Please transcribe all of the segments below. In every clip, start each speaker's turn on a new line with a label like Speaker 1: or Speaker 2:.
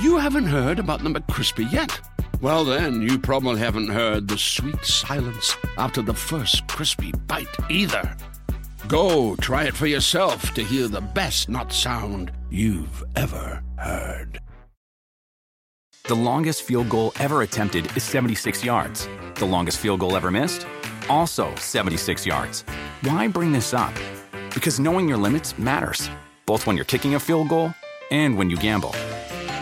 Speaker 1: you haven't heard about the McCrispy yet. Well, then, you probably haven't heard the sweet silence after the first crispy bite either. Go try it for yourself to hear the best nut sound you've ever heard.
Speaker 2: The longest field goal ever attempted is 76 yards. The longest field goal ever missed? Also 76 yards. Why bring this up? Because knowing your limits matters, both when you're kicking a field goal and when you gamble.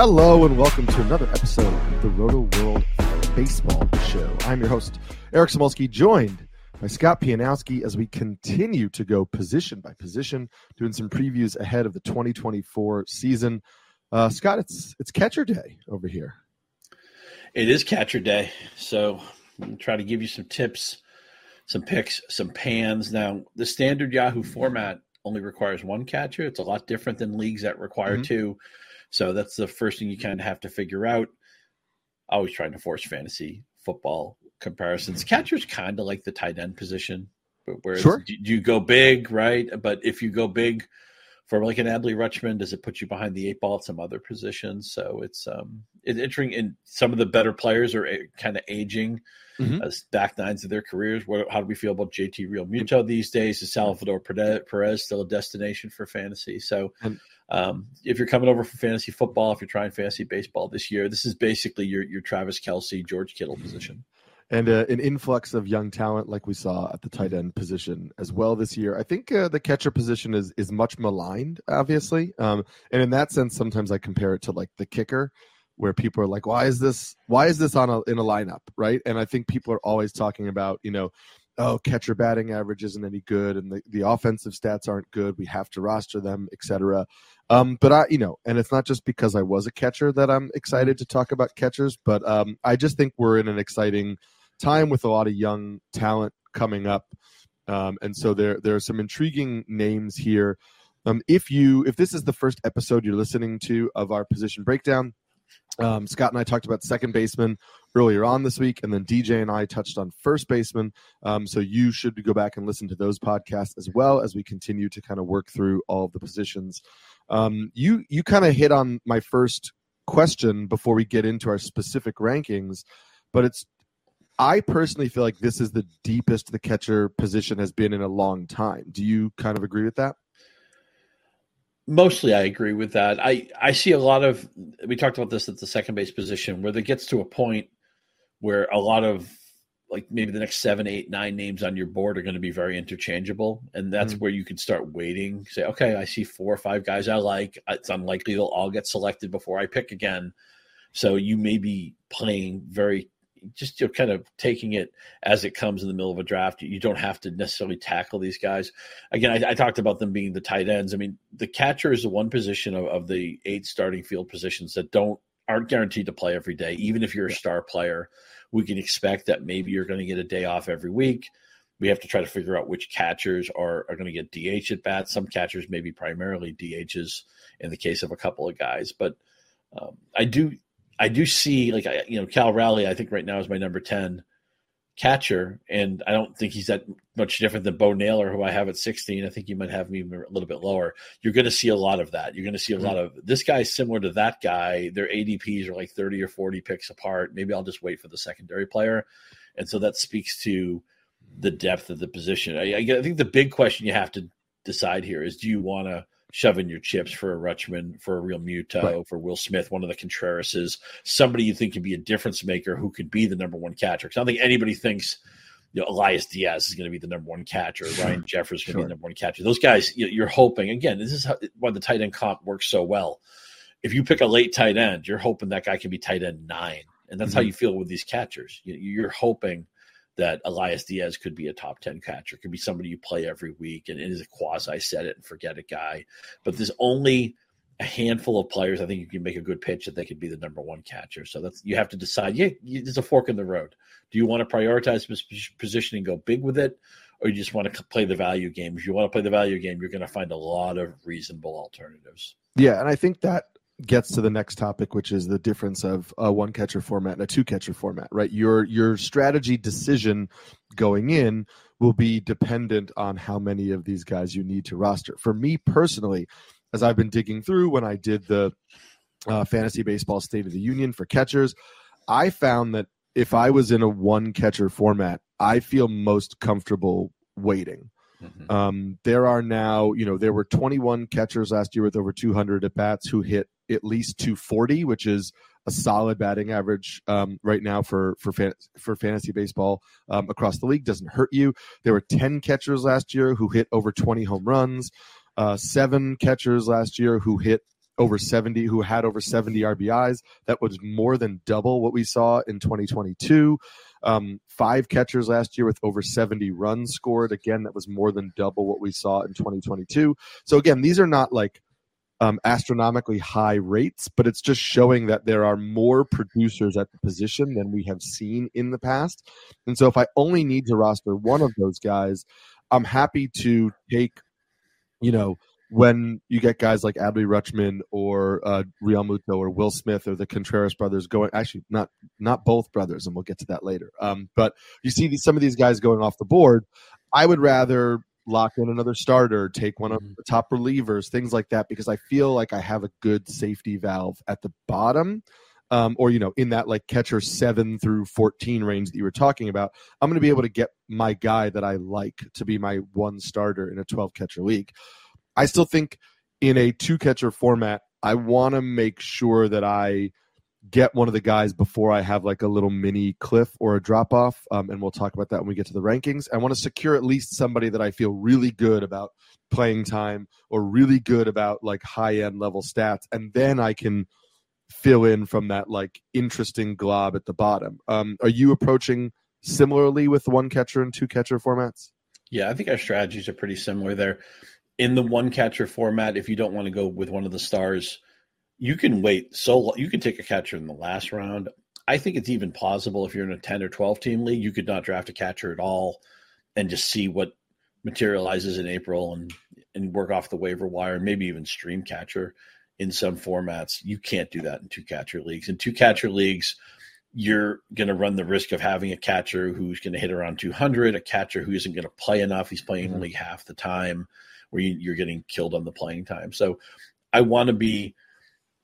Speaker 3: Hello and welcome to another episode of the Roto World Baseball Show. I'm your host, Eric Samulski, joined by Scott Pianowski as we continue to go position by position, doing some previews ahead of the 2024 season. Uh, Scott, it's it's catcher day over here.
Speaker 4: It is catcher day, so I'm try to give you some tips, some picks, some pans. Now, the standard Yahoo format only requires one catcher. It's a lot different than leagues that require
Speaker 3: Mhm.
Speaker 4: two. So that's the first thing you kind of have to figure out. Always trying to force fantasy football comparisons. Catcher's kind of like the tight end position, but where
Speaker 3: Sure.
Speaker 4: you, go big, right? But if you go big for like an Adley Rutschman, does it put you behind the eight ball at some other positions? So it's um it's interesting. And some of the better players are kind of aging
Speaker 3: Mhm.
Speaker 4: as back nines of their careers. What, how do we feel about JT Realmuto these days? Is Salvador Perez still a destination for fantasy? So,
Speaker 3: And-
Speaker 4: um, if you're coming over for fantasy football, if you're trying fantasy baseball this year, this is basically your your Travis Kelce, George Kittle position.
Speaker 3: and uh, an influx of young talent like we saw at the tight end position as well this year. I think uh, the catcher position is is much maligned, obviously, um, and in that sense, sometimes I compare it to like the kicker, where people are like, "Why is this? Why is this on a in a lineup?" Right? And I think people are always talking about, you know. Oh, catcher batting average isn't any good, and the, the offensive stats aren't good. We have to roster them, etc. Um, but I, you know, and it's not just because I was a catcher that I'm excited to talk about catchers, but um, I just think we're in an exciting time with a lot of young talent coming up, um, and so there there are some intriguing names here. Um, if you if this is the first episode you're listening to of our position breakdown, um, Scott and I talked about second baseman earlier on this week, and then DJ and I touched on first baseman. Um, so you should go back and listen to those podcasts as well as we continue to kind of work through all of the positions. Um, you you kind of hit on my first question before we get into our specific rankings, but it's I personally feel like this is the deepest the catcher position has been in a long time. Do you kind of agree with that?
Speaker 4: Mostly, I agree with that. I I see a lot of. We talked about this at the second base position, where it gets to a point where a lot of like maybe the next seven, eight, nine names on your board are going to be very interchangeable, and that's
Speaker 3: Mhm.
Speaker 4: where you can start waiting. Say, okay, I see four or five guys I like. It's unlikely they'll all get selected before I pick again. So you may be playing very just you're kind of taking it as it comes in the middle of a draft. You don't have to necessarily tackle these guys. Again, I, I talked about them being the tight ends. I mean, the catcher is the one position of, of the eight starting field positions that don't aren't guaranteed to play every day. Even if you're a star player, we can expect that maybe you're going to get a day off every week. We have to try to figure out which catchers are, are going to get DH at bats. Some catchers may be primarily DHs in the case of a couple of guys, but um, I do I do see like I, you know Cal Raleigh. I think right now is my number ten catcher, and I don't think he's that much different than Bo Naylor, who I have at sixteen. I think you might have me even a little bit lower. You're going to see a lot of that. You're going to see a mm-hmm. lot of this guy is similar to that guy. Their ADPs are like thirty or forty picks apart. Maybe I'll just wait for the secondary player, and so that speaks to the depth of the position. I, I think the big question you have to decide here is: Do you want to shove in your chips for a Rutschman, for a Realmuto,
Speaker 3: Right.
Speaker 4: for Will Smith, one of the Contrerases, somebody you think can be a difference maker who could be the number one catcher? Because I don't think anybody thinks you know, Elias Diaz is going to be the number one catcher, Ryan Jeffers is going to
Speaker 3: Sure.
Speaker 4: be the number one catcher. Those guys, you- you're hoping. Again, this is how, why the tight end comp works so well. If you pick a late tight end, you're hoping that guy can be tight end nine, and that's how
Speaker 3: Mhm.
Speaker 4: you feel with these catchers. You're hoping that Elias Diaz could be a top 10 catcher, could be somebody you play every week and is a quasi set it and forget it guy. But there's only a handful of players, I think you can make a good pitch that they could be the number one catcher. So that's you have to decide. Yeah, there's a fork in the road. Do you want to prioritize position and go big with it, or you just want to play the value game? If you want to play the value game, you're going to find a lot of reasonable alternatives.
Speaker 3: Yeah, and I think that gets to the next topic, which is the difference of a one catcher format and a two catcher format. Right, your your strategy decision going in will be dependent on how many of these guys you need to roster. For me personally, as I've been digging through when I did the uh, fantasy baseball State of the Union for catchers, I found that if I was in a one catcher format, I feel most comfortable waiting. Mm-hmm. Um, there are now, you know, there were 21 catchers last year with over 200 at bats who hit at least 240, which is a solid batting average um, right now for for fan, for fantasy baseball um, across the league. Doesn't hurt you. There were 10 catchers last year who hit over 20 home runs. Uh, seven catchers last year who hit over 70 who had over 70 RBIs. That was more than double what we saw in 2022. Um, five catchers last year with over 70 runs scored. Again, that was more than double what we saw in 2022. So, again, these are not like um, astronomically high rates, but it's just showing that there are more producers at the position than we have seen in the past. And so, if I only need to roster one of those guys, I'm happy to take, you know, when you get guys like Adley Rutschman or uh, Realmuto or Will Smith or the Contreras brothers going, actually not not both brothers, and we'll get to that later. Um, but you see these, some of these guys going off the board. I would rather lock in another starter, take one of mm-hmm. the top relievers, things like that, because I feel like I have a good safety valve at the bottom. Um, or you know in that like catcher 7 through 14 range that you were talking about i'm going to be able to get my guy that i like to be my one starter in a 12 catcher league I still think in a two catcher format, I want to make sure that I get one of the guys before I have like a little mini cliff or a drop off. Um, and we'll talk about that when we get to the rankings. I want to secure at least somebody that I feel really good about playing time or really good about like high end level stats. And then I can fill in from that like interesting glob at the bottom. Um, are you approaching similarly with one catcher and two catcher formats?
Speaker 4: Yeah, I think our strategies are pretty similar there in the one catcher format, if you don't want to go with one of the stars, you can wait so long. You can take a catcher in the last round. I think it's even plausible if you're in a 10 or 12 team league, you could not draft a catcher at all and just see what materializes in April and and work off the waiver wire maybe even stream catcher in some formats. You can't do that in two catcher leagues. In two catcher leagues, you're going to run the risk of having a catcher who's going to hit around 200, a catcher who isn't going to play enough. He's playing mm-hmm. only half the time where you, are getting killed on the playing time. So I want to be,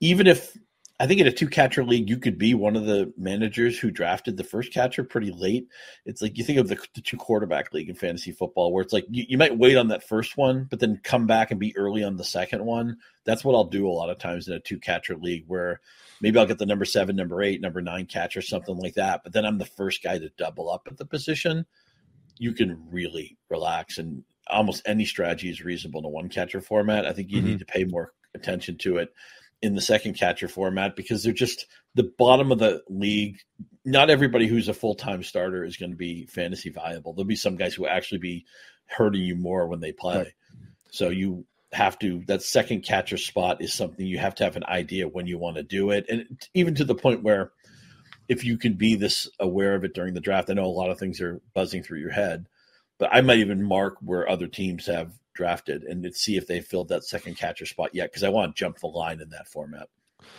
Speaker 4: even if I think in a two catcher league, you could be one of the managers who drafted the first catcher pretty late. It's like you think of the, the two quarterback league in fantasy football, where it's like you, you, might wait on that first one, but then come back and be early on the second one. That's what I'll do a lot of times in a two catcher league, where maybe I'll get the number seven, number eight, number nine catcher, something like that. But then I'm the first guy to double up at the position. You can really relax and almost any strategy is reasonable in a one catcher format. I think you mm-hmm. need to pay more attention to it in the second catcher format because they're just the bottom of the league. Not everybody who's a full time starter is going to be fantasy viable. There'll be some guys who actually be hurting you more when they play. Right. So you have to that second catcher spot is something you have to have an idea when you want to do it, and even to the point where if you can be this aware of it during the draft, I know a lot of things are buzzing through your head but I might even mark where other teams have drafted and see if they filled that second catcher spot yet because I want to jump the line in that format.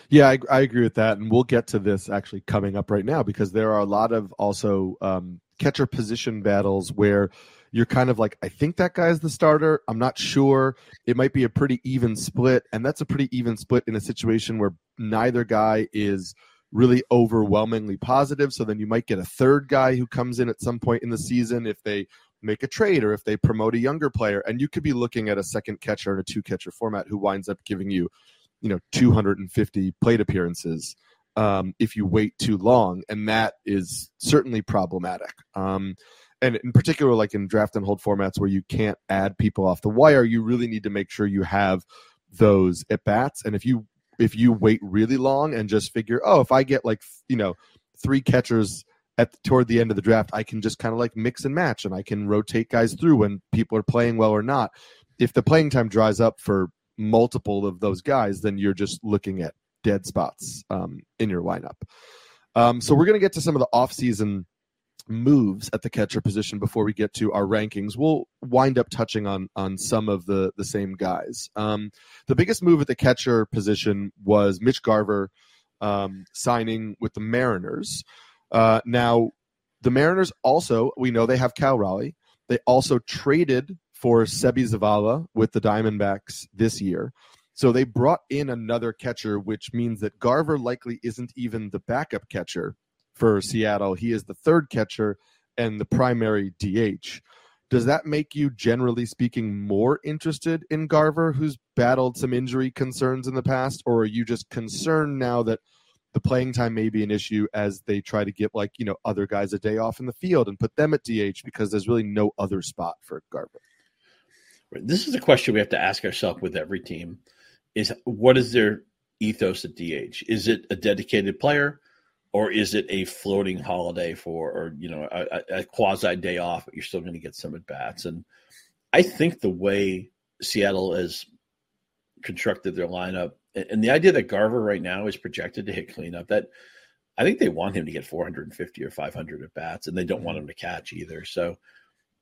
Speaker 3: Yeah, I, I, agree with that, and we'll get to this actually coming up right now because there are a lot of also um, catcher position battles where you're kind of like, I think that guy's the starter. I'm not sure. It might be a pretty even split, and that's a pretty even split in a situation where neither guy is really overwhelmingly positive. So then you might get a third guy who comes in at some point in the season if they make a trade or if they promote a younger player. And you could be looking at a second catcher in a two catcher format who winds up giving you you know 250 plate appearances um, if you wait too long. And that is certainly problematic. Um, and in particular like in draft and hold formats where you can't add people off the wire you really need to make sure you have those at bats. And if you if you wait really long and just figure oh if i get like you know three catchers at toward the end of the draft, I can just kind of like mix and match, and I can rotate guys through when people are playing well or not. If the playing time dries up for multiple of those guys, then you're just looking at dead spots um, in your lineup. Um, so we're going to get to some of the offseason moves at the catcher position before we get to our rankings. We'll wind up touching on on some of the the same guys. Um, the biggest move at the catcher position was Mitch Garver um, signing with the Mariners. Uh, now, the Mariners also we know they have Cal Raleigh. They also traded for Seby Zavala with the Diamondbacks this year. So they brought in another catcher, which means that Garver likely isn't even the backup catcher for Seattle. He is the third catcher and the primary DH. Does that make you, generally speaking, more interested in Garver, who's battled some injury concerns in the past, or are you just concerned now that the playing time may be an issue as they try to get like you know other guys a day off in the field and put them at DH because there's really no other spot for Garver?
Speaker 4: This is a question we have to ask ourselves with every team is what is their ethos at DH? Is it a dedicated player, or is it a floating holiday for, or you know, a, a quasi day off, but you're still going to get some at bats? And I think the way Seattle has constructed their lineup, and the idea that Garver right now is projected to hit cleanup, that I think they want him to get 450 or 500 at bats, and they don't want him to catch either. So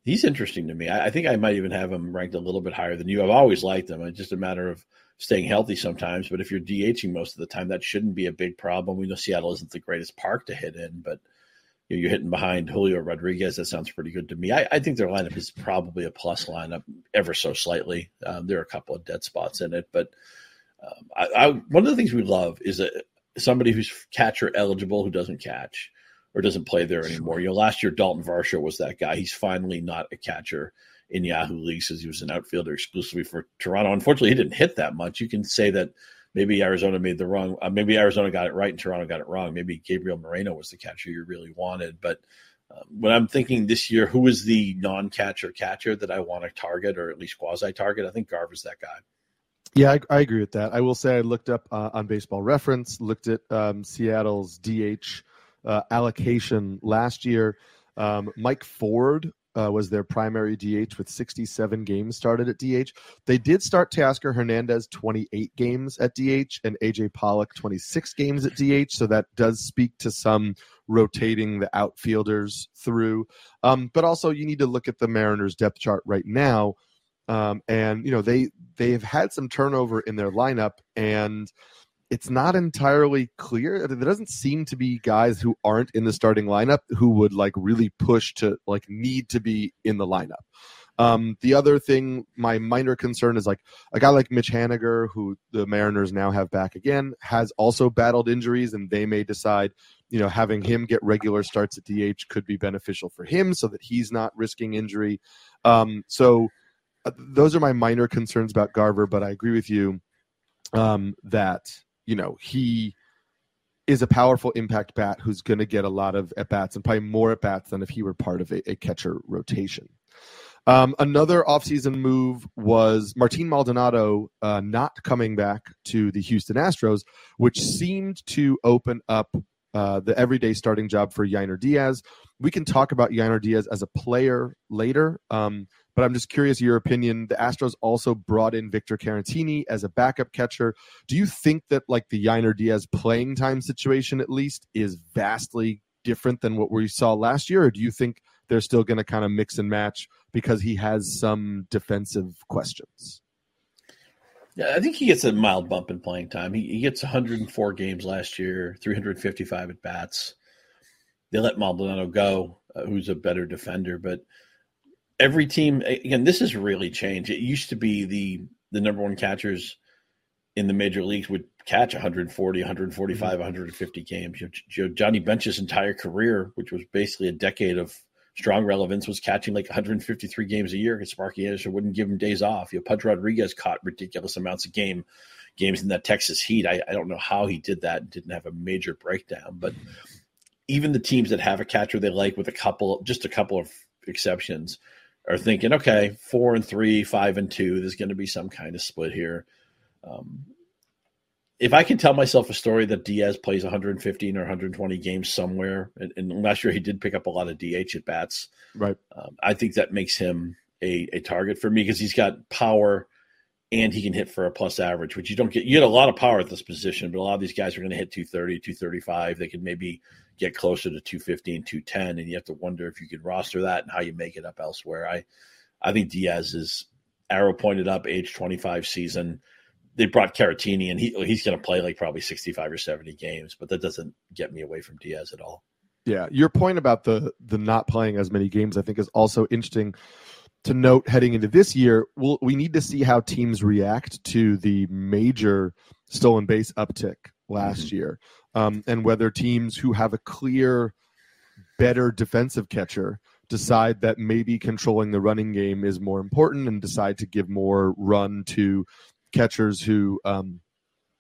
Speaker 4: he's interesting to me. I, I, think I might even have him ranked a little bit higher than you. I've always liked him. It's just a matter of staying healthy sometimes. But if you're DHing most of the time, that shouldn't be a big problem. We know Seattle isn't the greatest park to hit in, but you know, you're hitting behind Julio Rodriguez. That sounds pretty good to me. I, I, think their lineup is probably a plus lineup, ever so slightly. Um, there are a couple of dead spots in it, but um, I, I, one of the things we love is a, somebody who's catcher eligible who doesn't catch or doesn't play there anymore. You know, last year Dalton Varsho was that guy. He's finally not a catcher in Yahoo leagues as he was an outfielder exclusively for Toronto. Unfortunately, he didn't hit that much. You can say that maybe Arizona made the wrong, uh, maybe Arizona got it right and Toronto got it wrong. Maybe Gabriel Moreno was the catcher you really wanted. But uh, when I'm thinking this year, who is the non-catcher catcher that I want to target or at least quasi target? I think Garver's that guy.
Speaker 3: Yeah, I, I, agree with that. I will say I looked up uh, on Baseball Reference, looked at um, Seattle's DH uh, allocation last year. Um, Mike Ford uh, was their primary DH with 67 games started at DH. They did start Teoscar Hernandez 28 games at DH and AJ Pollock 26 games at DH. So that does speak to some rotating the outfielders through. Um, but also, you need to look at the Mariners depth chart right now. Um, and you know they they've had some turnover in their lineup, and it's not entirely clear. There doesn't seem to be guys who aren't in the starting lineup who would like really push to like need to be in the lineup. Um, the other thing, my minor concern is like a guy like Mitch Haniger, who the Mariners now have back again, has also battled injuries, and they may decide, you know, having him get regular starts at DH could be beneficial for him, so that he's not risking injury. Um, so those are my minor concerns about Garver, but I agree with you um, that you know, he is a powerful impact bat who's going to get a lot of at bats and probably more at bats than if he were part of a, a catcher rotation. Um, another offseason move was Martin Maldonado uh, not coming back to the Houston Astros, which seemed to open up uh, the everyday starting job for Yainer Diaz. We can talk about Yainer Diaz as a player later, um, but I'm just curious your opinion. The Astros also brought in Victor Caratini as a backup catcher. Do you think that like the Yainer Diaz playing time situation at least is vastly different than what we saw last year, or do you think they're still going to kind of mix and match because he has some defensive questions?
Speaker 4: Yeah, I think he gets a mild bump in playing time. He, he gets 104 games last year, 355 at bats. They let Maldonado go, uh, who's a better defender, but every team again this has really changed. It used to be the the number one catchers in the major leagues would catch 140 145 mm-hmm. 150 games. You know, johnny bench's entire career which was basically a decade of strong relevance was catching like 153 games a year. Because sparky anderson wouldn't give him days off. You know pudge rodriguez caught ridiculous amounts of game games in that texas heat. I, I don't know how he did that and didn't have a major breakdown but even the teams that have a catcher they like with a couple just a couple of exceptions are thinking, okay, four and three, five and two, there's going to be some kind of split here. Um, if I can tell myself a story that Diaz plays 115 or 120 games somewhere, and, and last year he did pick up a lot of DH at bats,
Speaker 3: right?
Speaker 4: Um, I think that makes him a, a target for me because he's got power and he can hit for a plus average, which you don't get. You get a lot of power at this position, but a lot of these guys are going to hit 230, 235. They could maybe get closer to 215, 210, and you have to wonder if you can roster that and how you make it up elsewhere. I, I think Diaz is arrow pointed up, age 25 season. They brought Caratini, and he he's going to play like probably 65 or 70 games, but that doesn't get me away from Diaz at all.
Speaker 3: Yeah, your point about the the not playing as many games, I think, is also interesting to note heading into this year. We'll, we need to see how teams react to the major stolen base uptick last mm-hmm. year, um, and whether teams who have a clear, better defensive catcher decide that maybe controlling the running game is more important and decide to give more run to catchers who um,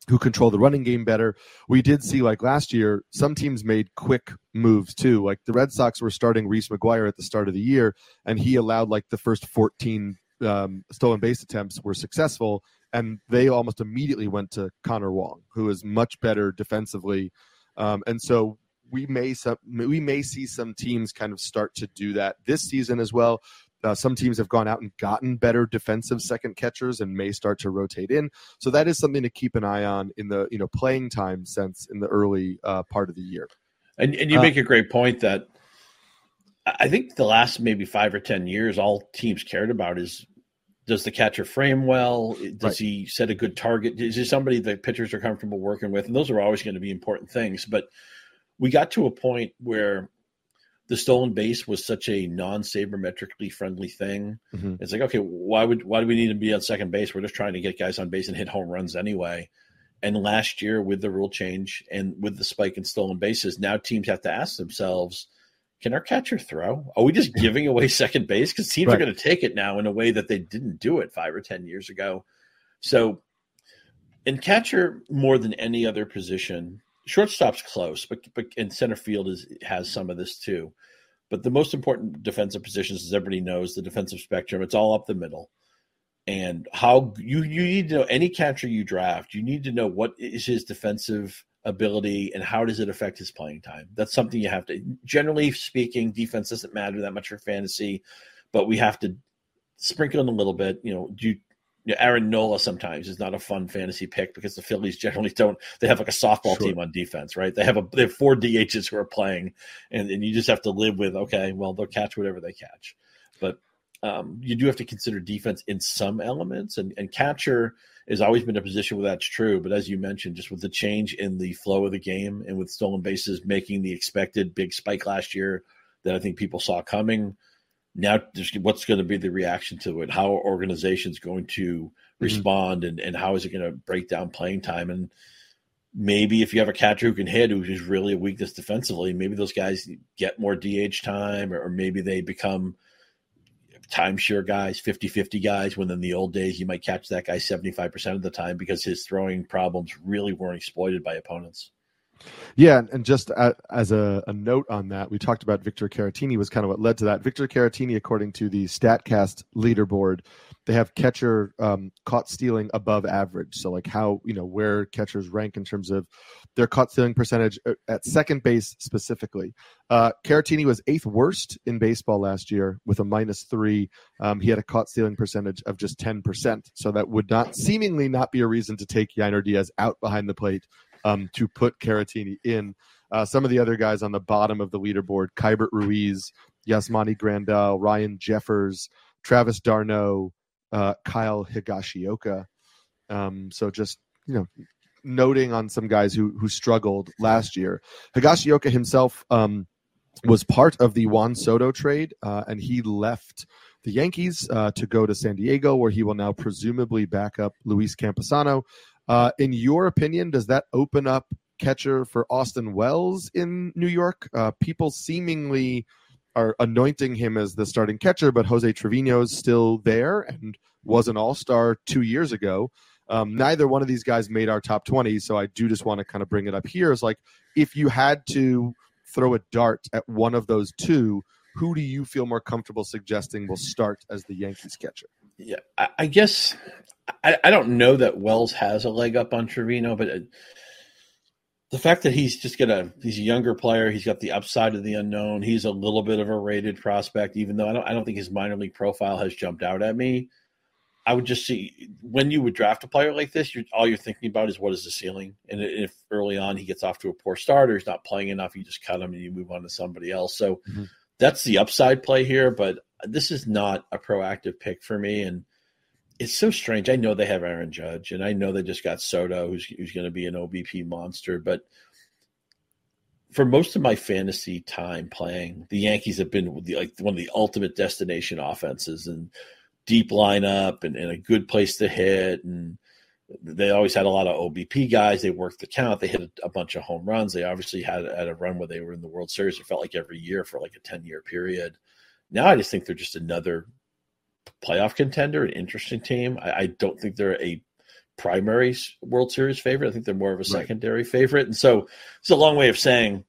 Speaker 3: who control the running game better. We did see like last year, some teams made quick moves too. Like the Red Sox were starting Reese McGuire at the start of the year, and he allowed like the first 14 um, stolen base attempts were successful, and they almost immediately went to Connor Wong, who is much better defensively. Um, and so we may some we may see some teams kind of start to do that this season as well. Uh, some teams have gone out and gotten better defensive second catchers and may start to rotate in. So that is something to keep an eye on in the you know playing time sense in the early uh, part of the year.
Speaker 4: And, and you uh, make a great point that I think the last maybe five or ten years, all teams cared about is does the catcher frame well? Does right. he set a good target? Is he somebody that pitchers are comfortable working with? And those are always going to be important things. But we got to a point where the stolen base was such a non-sabermetrically friendly thing. Mm-hmm. It's like, okay, why would why do we need to be on second base? We're just trying to get guys on base and hit home runs anyway. And last year, with the rule change and with the spike in stolen bases, now teams have to ask themselves, can our catcher throw? Are we just giving away second base? Because teams right. are going to take it now in a way that they didn't do it five or ten years ago. So, in catcher, more than any other position, shortstop's close, but but and center field is has some of this too. But the most important defensive positions, as everybody knows, the defensive spectrum, it's all up the middle. And how you you need to know any catcher you draft, you need to know what is his defensive ability and how does it affect his playing time. That's something you have to. Generally speaking, defense doesn't matter that much for fantasy, but we have to sprinkle in a little bit. You know, do you Aaron Nola sometimes is not a fun fantasy pick because the Phillies generally don't. They have like a softball sure. team on defense, right? They have a they have four DHs who are playing, and, and you just have to live with okay, well they'll catch whatever they catch, but um, you do have to consider defense in some elements, and and catcher has always been a position where that's true. But as you mentioned, just with the change in the flow of the game and with stolen bases making the expected big spike last year that I think people saw coming now what's going to be the reaction to it how are organizations going to mm-hmm. respond and, and how is it going to break down playing time and maybe if you have a catcher who can hit who's really a weakness defensively maybe those guys get more dh time or, or maybe they become timeshare guys 50-50 guys when in the old days you might catch that guy 75% of the time because his throwing problems really weren't exploited by opponents
Speaker 3: yeah, and just as a, a, note on that, we talked about Victor Caratini was kind of what led to that. Victor Caratini, according to the Statcast leaderboard, they have catcher um, caught stealing above average. So like how you know where catchers rank in terms of their caught stealing percentage uh, at second base specifically. Uh, Caratini was eighth worst in baseball last year with a minus three. Um, he had a caught stealing percentage of just ten percent. So that would not seemingly not be a reason to take Yainer Diaz out behind the plate um, to put Caratini in. Uh, some of the other guys on the bottom of the leaderboard: Keibert Ruiz, Yasmani Grandal, Ryan Jeffers, Travis d'Arnaud, uh, Kyle Higashioka. Um, so just you know, noting on some guys who who struggled last year. Higashioka himself um, was part of the Juan Soto trade, uh, and he left the Yankees uh, to go to San Diego, where he will now presumably back up Luis Campusano. Uh, in your opinion, does that open up catcher for Austin Wells in New York? Uh, people seemingly are anointing him as the starting catcher, but Jose Trevino is still there and was an all star two years ago. Um, neither one of these guys made our top 20, so I do just want to kind of bring it up here. Is like if you had to throw a dart at one of those two, who do you feel more comfortable suggesting will start as the Yankees catcher?
Speaker 4: Yeah, I, I guess I, I don't know that Wells has a leg up on Trevino, but it, the fact that he's just gonna he's a younger player, he's got the upside of the unknown. He's a little bit of a rated prospect, even though I don't I don't think his minor league profile has jumped out at me. I would just see when you would draft a player like this, you're, all you're thinking about is what is the ceiling. And if early on he gets off to a poor start or he's not playing enough, you just cut him and you move on to somebody else. So mm-hmm. that's the upside play here. But this is not a proactive pick for me. And it's so strange. I know they have Aaron Judge, and I know they just got Soto, who's who's going to be an OBP monster. But for most of my fantasy time playing, the Yankees have been like one of the ultimate destination offenses and deep lineup and, and a good place to hit. And they always had a lot of OBP guys. They worked the count. They hit a, a bunch of home runs. They obviously had, had a run where they were in the World Series. It felt like every year for like a 10 year period. Now I just think they're just another playoff contender, an interesting team. I, I, don't think they're a primary World Series favorite. I think they're more of a secondary right. favorite. And so it's a long way of saying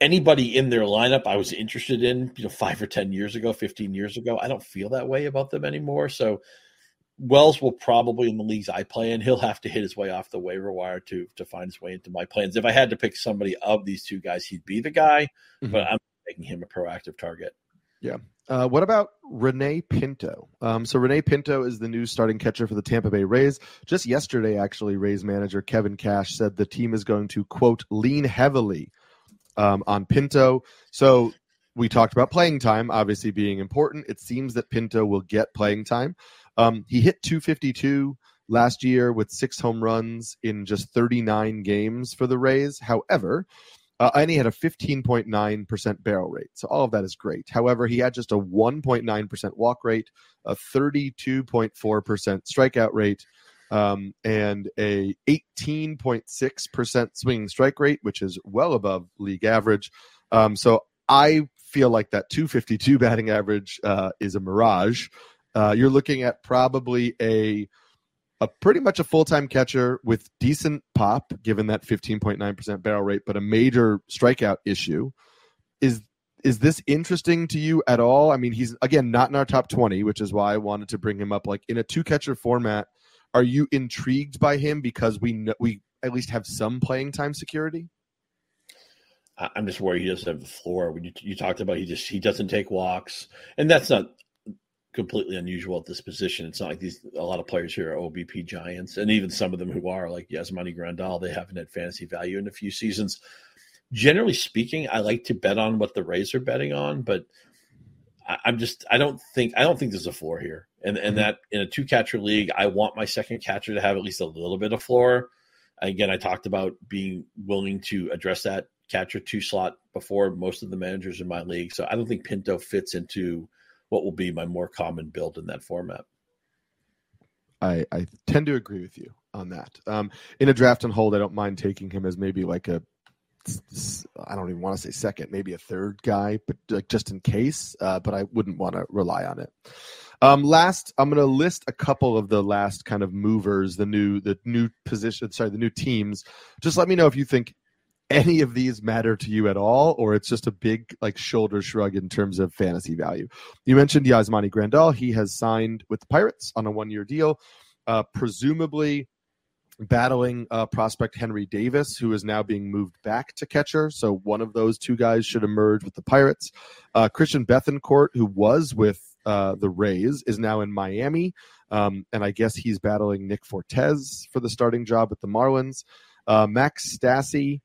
Speaker 4: anybody in their lineup I was interested in, you know, five or 10 years ago, 15 years ago. I don't feel that way about them anymore. So Wells will probably in the leagues I play in, he'll have to hit his way off the waiver wire to to find his way into my plans. If I had to pick somebody of these two guys, he'd be the guy, mm-hmm. but I'm making him a proactive target.
Speaker 3: Yeah. Uh, what about Rene Pinto? Um, so Rene Pinto is the new starting catcher for the Tampa Bay Rays. Just yesterday, actually, Rays manager Kevin Cash said the team is going to quote lean heavily um, on Pinto. So we talked about playing time, obviously being important. It seems that Pinto will get playing time. Um, he hit 252 last year with six home runs in just 39 games for the Rays. However, uh, and he had a 15.9% barrel rate. So all of that is great. However, he had just a 1.9% walk rate, a 32.4% strikeout rate, um, and a 18.6% swinging strike rate, which is well above league average. Um, so I feel like that 252 batting average uh, is a mirage. Uh, you're looking at probably a a pretty much a full time catcher with decent pop, given that 15.9% barrel rate, but a major strikeout issue. Is is this interesting to you at all? I mean, he's again not in our top 20, which is why I wanted to bring him up. Like in a two catcher format, are you intrigued by him because we know, we at least have some playing time security?
Speaker 4: I'm just worried he doesn't have the floor. When you, you talked about he just he doesn't take walks, and that's not completely unusual at this position. It's not like these a lot of players here are OBP giants, and even some of them who are like Yasmani Grandal, they haven't had fantasy value in a few seasons. Generally speaking, I like to bet on what the Rays are betting on, but I, am just I don't think I don't think there's a floor here, and and mm-hmm. that in a two catcher league, I want my second catcher to have at least a little bit of floor. Again, I talked about being willing to address that catcher two slot before most of the managers in my league, so I don't think Pinto fits into what will be my more common build in that format.
Speaker 3: I, I tend to agree with you on that. Um, in a draft and hold, I don't mind taking him as maybe like a I don't even want to say second, maybe a third guy, but like just in case. Uh, but I wouldn't want to rely on it. Um, last, I'm going to list a couple of the last kind of movers, the new the new position, sorry, the new teams. Just let me know if you think any of these matter to you at all, or it's just a big like shoulder shrug in terms of fantasy value. You mentioned Yasmani Grandal; he has signed with the Pirates on a one-year deal, uh, presumably battling uh, prospect Henry Davis, who is now being moved back to catcher. So one of those two guys should emerge with the Pirates. Uh, Christian Bethancourt, who was with uh, the Rays, is now in Miami, um, and I guess he's battling Nick Fortes for the starting job with the Marlins. Uh, Max Stassi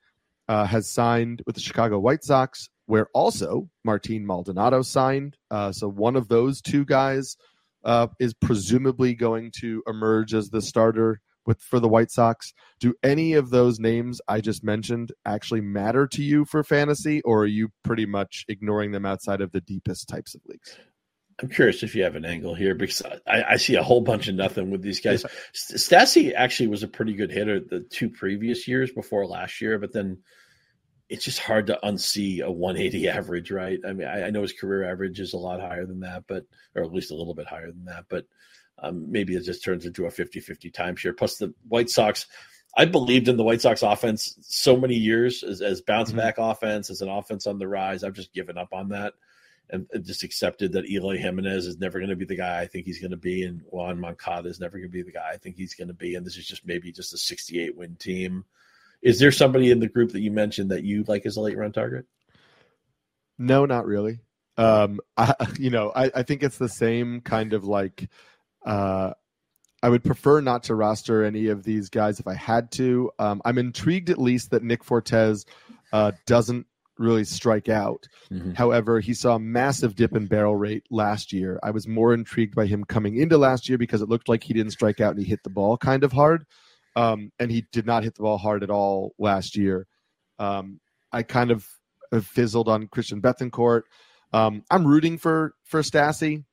Speaker 3: uh, has signed with the Chicago White Sox, where also Martin Maldonado signed. Uh, so one of those two guys uh, is presumably going to emerge as the starter with for the White Sox. Do any of those names I just mentioned actually matter to you for fantasy, or are you pretty much ignoring them outside of the deepest types of leagues?
Speaker 4: I'm curious if you have an angle here because I, I see a whole bunch of nothing with these guys. Stassi actually was a pretty good hitter the two previous years before last year, but then it's just hard to unsee a 180 average, right? I mean, I, I, know his career average is a lot higher than that, but or at least a little bit higher than that, but um, maybe it just turns into a 50-50 timeshare. Plus the White Sox, I believed in the White Sox offense so many years as, as bounce mm-hmm. back mm-hmm. offense, as an offense on the rise. I've just given up on that and just accepted that Eloy Jimenez is never going to be the guy I think he's going to be, and Yoan Moncada is never going to be the guy I think he's going to be. And this is just maybe just a 68 win team. Is there somebody in the group that you mentioned that you like as a late round target?
Speaker 3: No, not really. Um, I, you know, I, I think it's the same kind of like uh, I would prefer not to roster any of these guys if I had to. Um, I'm intrigued at least that Nick Fortes uh, doesn't really strike out. Mm-hmm. However, he saw a massive dip in barrel rate last year. I was more intrigued by him coming into last year because it looked like he didn't strike out and he hit the ball kind of hard. Um, and he did not hit the ball hard at all last year. Um, I kind of fizzled on Christian Bethancourt. Um, I'm rooting for for Stassi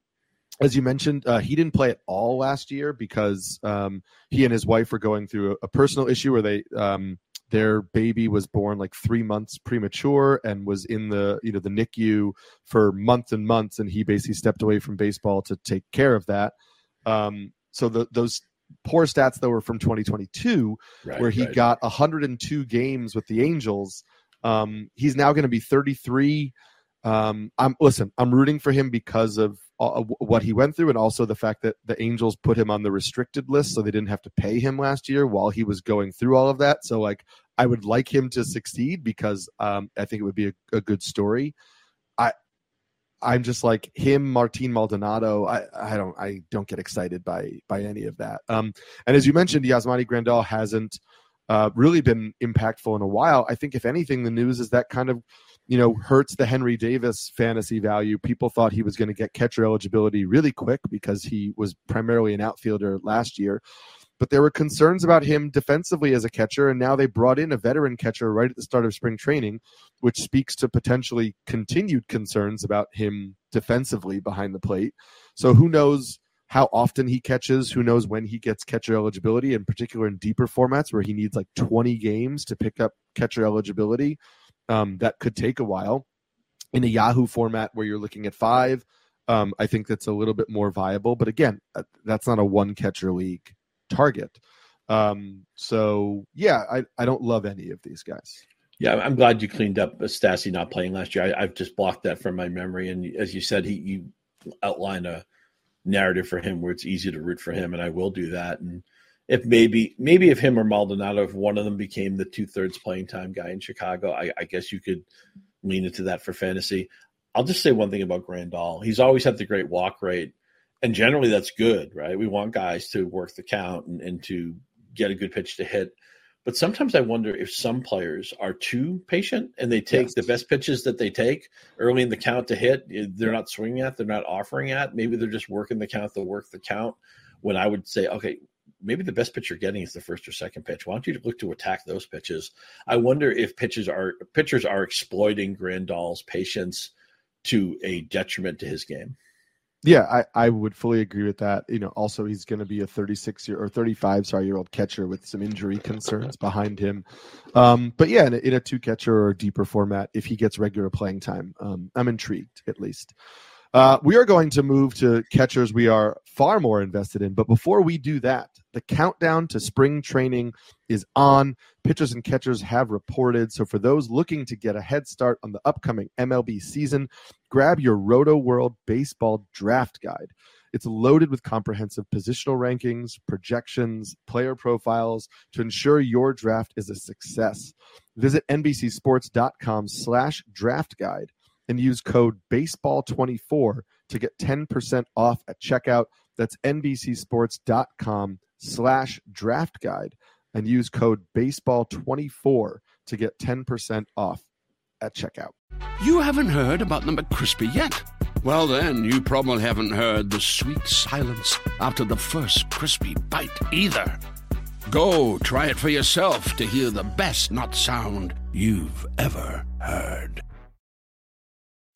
Speaker 3: as you mentioned, uh, he didn't play at all last year because um, he and his wife were going through a, a personal issue where they um, their baby was born like three months premature and was in the you know the NICU for months and months, and he basically stepped away from baseball to take care of that. Um, so the, those poor stats that were from 2022, right, where he right. got 102 games with the Angels. Um, he's now going to be 33. Um, I'm listen. I'm rooting for him because of what he went through, and also the fact that the Angels put him on the restricted list, so they didn't have to pay him last year while he was going through all of that. So, like, I would like him to succeed because um, I think it would be a, a, good story. I, I'm just like him, Martin Maldonado. I, I don't, I don't get excited by by any of that. Um, and as you mentioned, Yasmani Grandal hasn't uh, really been impactful in a while. I think if anything, the news is that kind of you know, hurts the Henry Davis fantasy value. People thought he was going to get catcher eligibility really quick because he was primarily an outfielder last year. But there were concerns about him defensively as a catcher, and now they brought in a veteran catcher right at the start of spring training, which speaks to potentially continued concerns about him defensively behind the plate. So who knows how often he catches, who knows when he gets catcher eligibility, in particular in deeper formats where he needs like 20 games to pick up catcher eligibility um, that could take a while. In a Yahoo format where you're looking at five, um, I think that's a little bit more viable. But again, uh, that's not a one catcher league target. Um, so yeah, I, I don't love any of these guys.
Speaker 4: Yeah, I'm glad you cleaned up Stassi not playing last year. I, have just blocked that from my memory. And as you said, he you outline a narrative for him where it's easy to root for him, and I will do that. And if maybe maybe if him or Maldonado, if one of them became the two thirds playing time guy in Chicago, I, I, guess you could lean into that for fantasy. I'll just say one thing about Grandal. He's always had the great walk rate, and generally that's good, right? We want guys to work the count and, and to get a good pitch to hit. But sometimes I wonder if some players are too patient and they take yes. the best pitches that they take early in the count to hit. Eh, they're not swinging at, they're not offering at. Maybe they're just working the count to work the count. When I would say, okay, maybe the best pitch you're getting is the first or second pitch. Why don't you look to attack those pitches? I wonder if pitches are pitchers are exploiting Grandal's patience to a detriment to his game.
Speaker 3: Yeah, I, I would fully agree with that. You know, also he's going to be a 36 year or 35 sorry year old catcher with some injury concerns behind him. Um, but yeah, in a, in a two catcher or deeper format, if he gets regular playing time, um, I'm intrigued at least. Uh, we are going to move to catchers we are far more invested in. But before we do that, the countdown to spring training is on. Pitchers and catchers have reported. So for those looking to get a head start on the upcoming MLB season, grab your Rotoworld Baseball Draft Guide. It's loaded with comprehensive positional rankings, projections, player profiles to ensure your draft is a success. Visit NBCSports.com slash draft guide and use code baseball24 to get 10% off at checkout. That's NBCsports.com slash draft guide and use code baseball24 to get 10% off at checkout.
Speaker 1: You haven't heard about the McCrispy yet? Well, then, you probably haven't heard the sweet silence after the first crispy bite either. Go try it for yourself to hear the best not sound you've ever heard.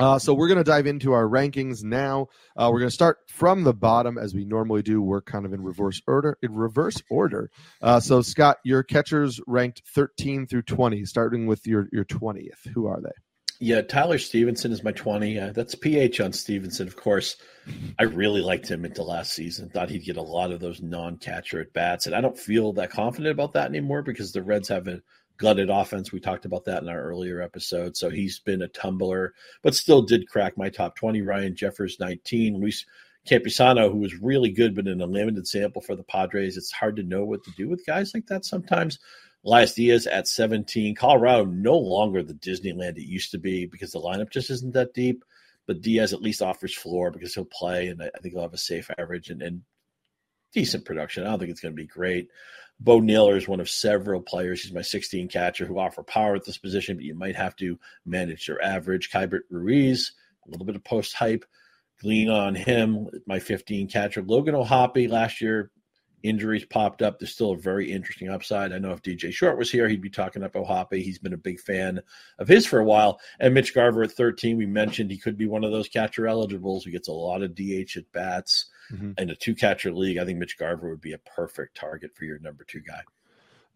Speaker 3: Uh, so we're going to dive into our rankings now. Uh, we're going to start from the bottom as we normally do. We're kind of in reverse order. In reverse order. Uh, so Scott, your catchers ranked 13 through 20, starting with your your 20th. Who are they?
Speaker 4: Yeah, Tyler Stephenson is my 20. Uh, that's PH on Stephenson, of course. I really liked him into last season. Thought he'd get a lot of those non catcher at bats. And I don't feel that confident about that anymore because the Reds have a gutted offense. We talked about that in our earlier episode. So he's been a tumbler, but still did crack my top 20. Ryan Jeffers, 19. Luis Campusano, who was really good, but in a limited sample for the Padres. It's hard to know what to do with guys like that sometimes. Elias Diaz at 17. Colorado no longer the Disneyland it used to be because the lineup just isn't that deep. But Diaz at least offers floor because he'll play, and I think he'll have a safe average and, and decent production. I don't think it's going to be great. Bo Naylor is one of several players. He's my 16 catcher who offer power at this position, but you might have to manage your average. Keibert Ruiz, a little bit of post hype. Glean on him, my 15 catcher. Logan O'Hoppe last year injuries popped up. There's still a very interesting upside. I know if DJ Short was here, he'd be talking up O'Hoppe. He's been a big fan of his for a while. And Mitch Garver at 13, we mentioned he could be one of those catcher eligibles who gets a lot of DH at bats mm-hmm. in a two catcher league. I think Mitch Garver would be a perfect target for your number two guy.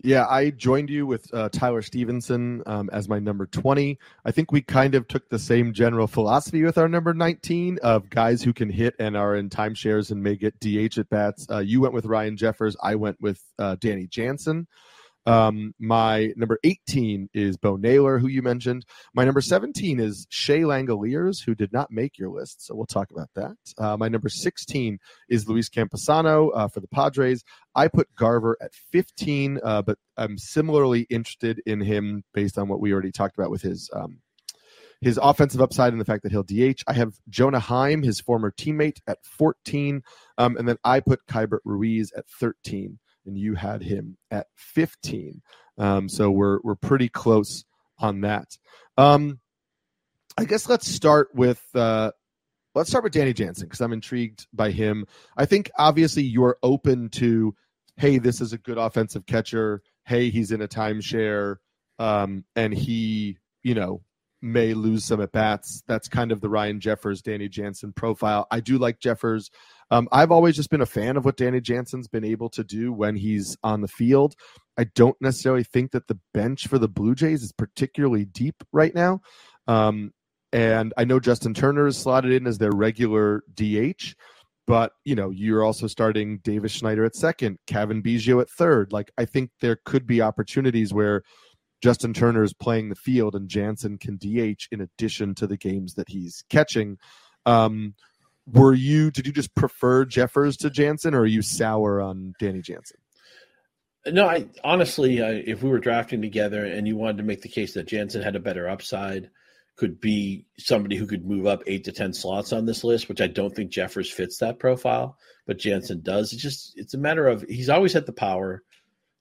Speaker 3: Yeah, I joined you with uh, Tyler Stephenson um, as my number 20. I think we kind of took the same general philosophy with our number 19 of guys who can hit and are in timeshares and may get DH at bats. Uh, you went with Ryan Jeffers. I went with uh, Danny Jansen. Um, my number 18 is Bo Naylor, who you mentioned. My number 17 is Shea Langeliers, who did not make your list, so we'll talk about that. Uh, my number 16 is Luis Campusano uh, for the Padres. I put Garver at 15, uh, but I'm similarly interested in him based on what we already talked about with his um, his offensive upside and the fact that he'll DH. I have Jonah Heim, his former teammate, at 14, um, and then I put Keibert Ruiz at 13 and you had him at 15. Um, so we're we're pretty close on that. Um, I guess let's start with uh, let's start with Danny Jansen because I'm intrigued by him. I think obviously you're open to, hey, this is a good offensive catcher. Hey, he's in a timeshare, um, and he, you know, may lose some at bats. That's kind of the Ryan Jeffers, Danny Jansen profile. I do like Jeffers. Um, I've always just been a fan of what Danny Jansen's been able to do when he's on the field. I don't necessarily think that the bench for the Blue Jays is particularly deep right now. Um, and I know Justin Turner is slotted in as their regular DH, but you know you're also starting Davis Schneider at second, Cavan Biggio at third. Like I think there could be opportunities where Justin Turner is playing the field and Jansen can DH in addition to the games that he's catching. Um, were you did you just prefer Jeffers to Jansen, or are you sour on Danny Jansen?
Speaker 4: No, I honestly, I, if we were drafting together and you wanted to make the case that Jansen had a better upside, could be somebody who could move up eight to ten slots on this list, which I don't think Jeffers fits that profile, but Jansen does. It's just it's a matter of he's always had the power.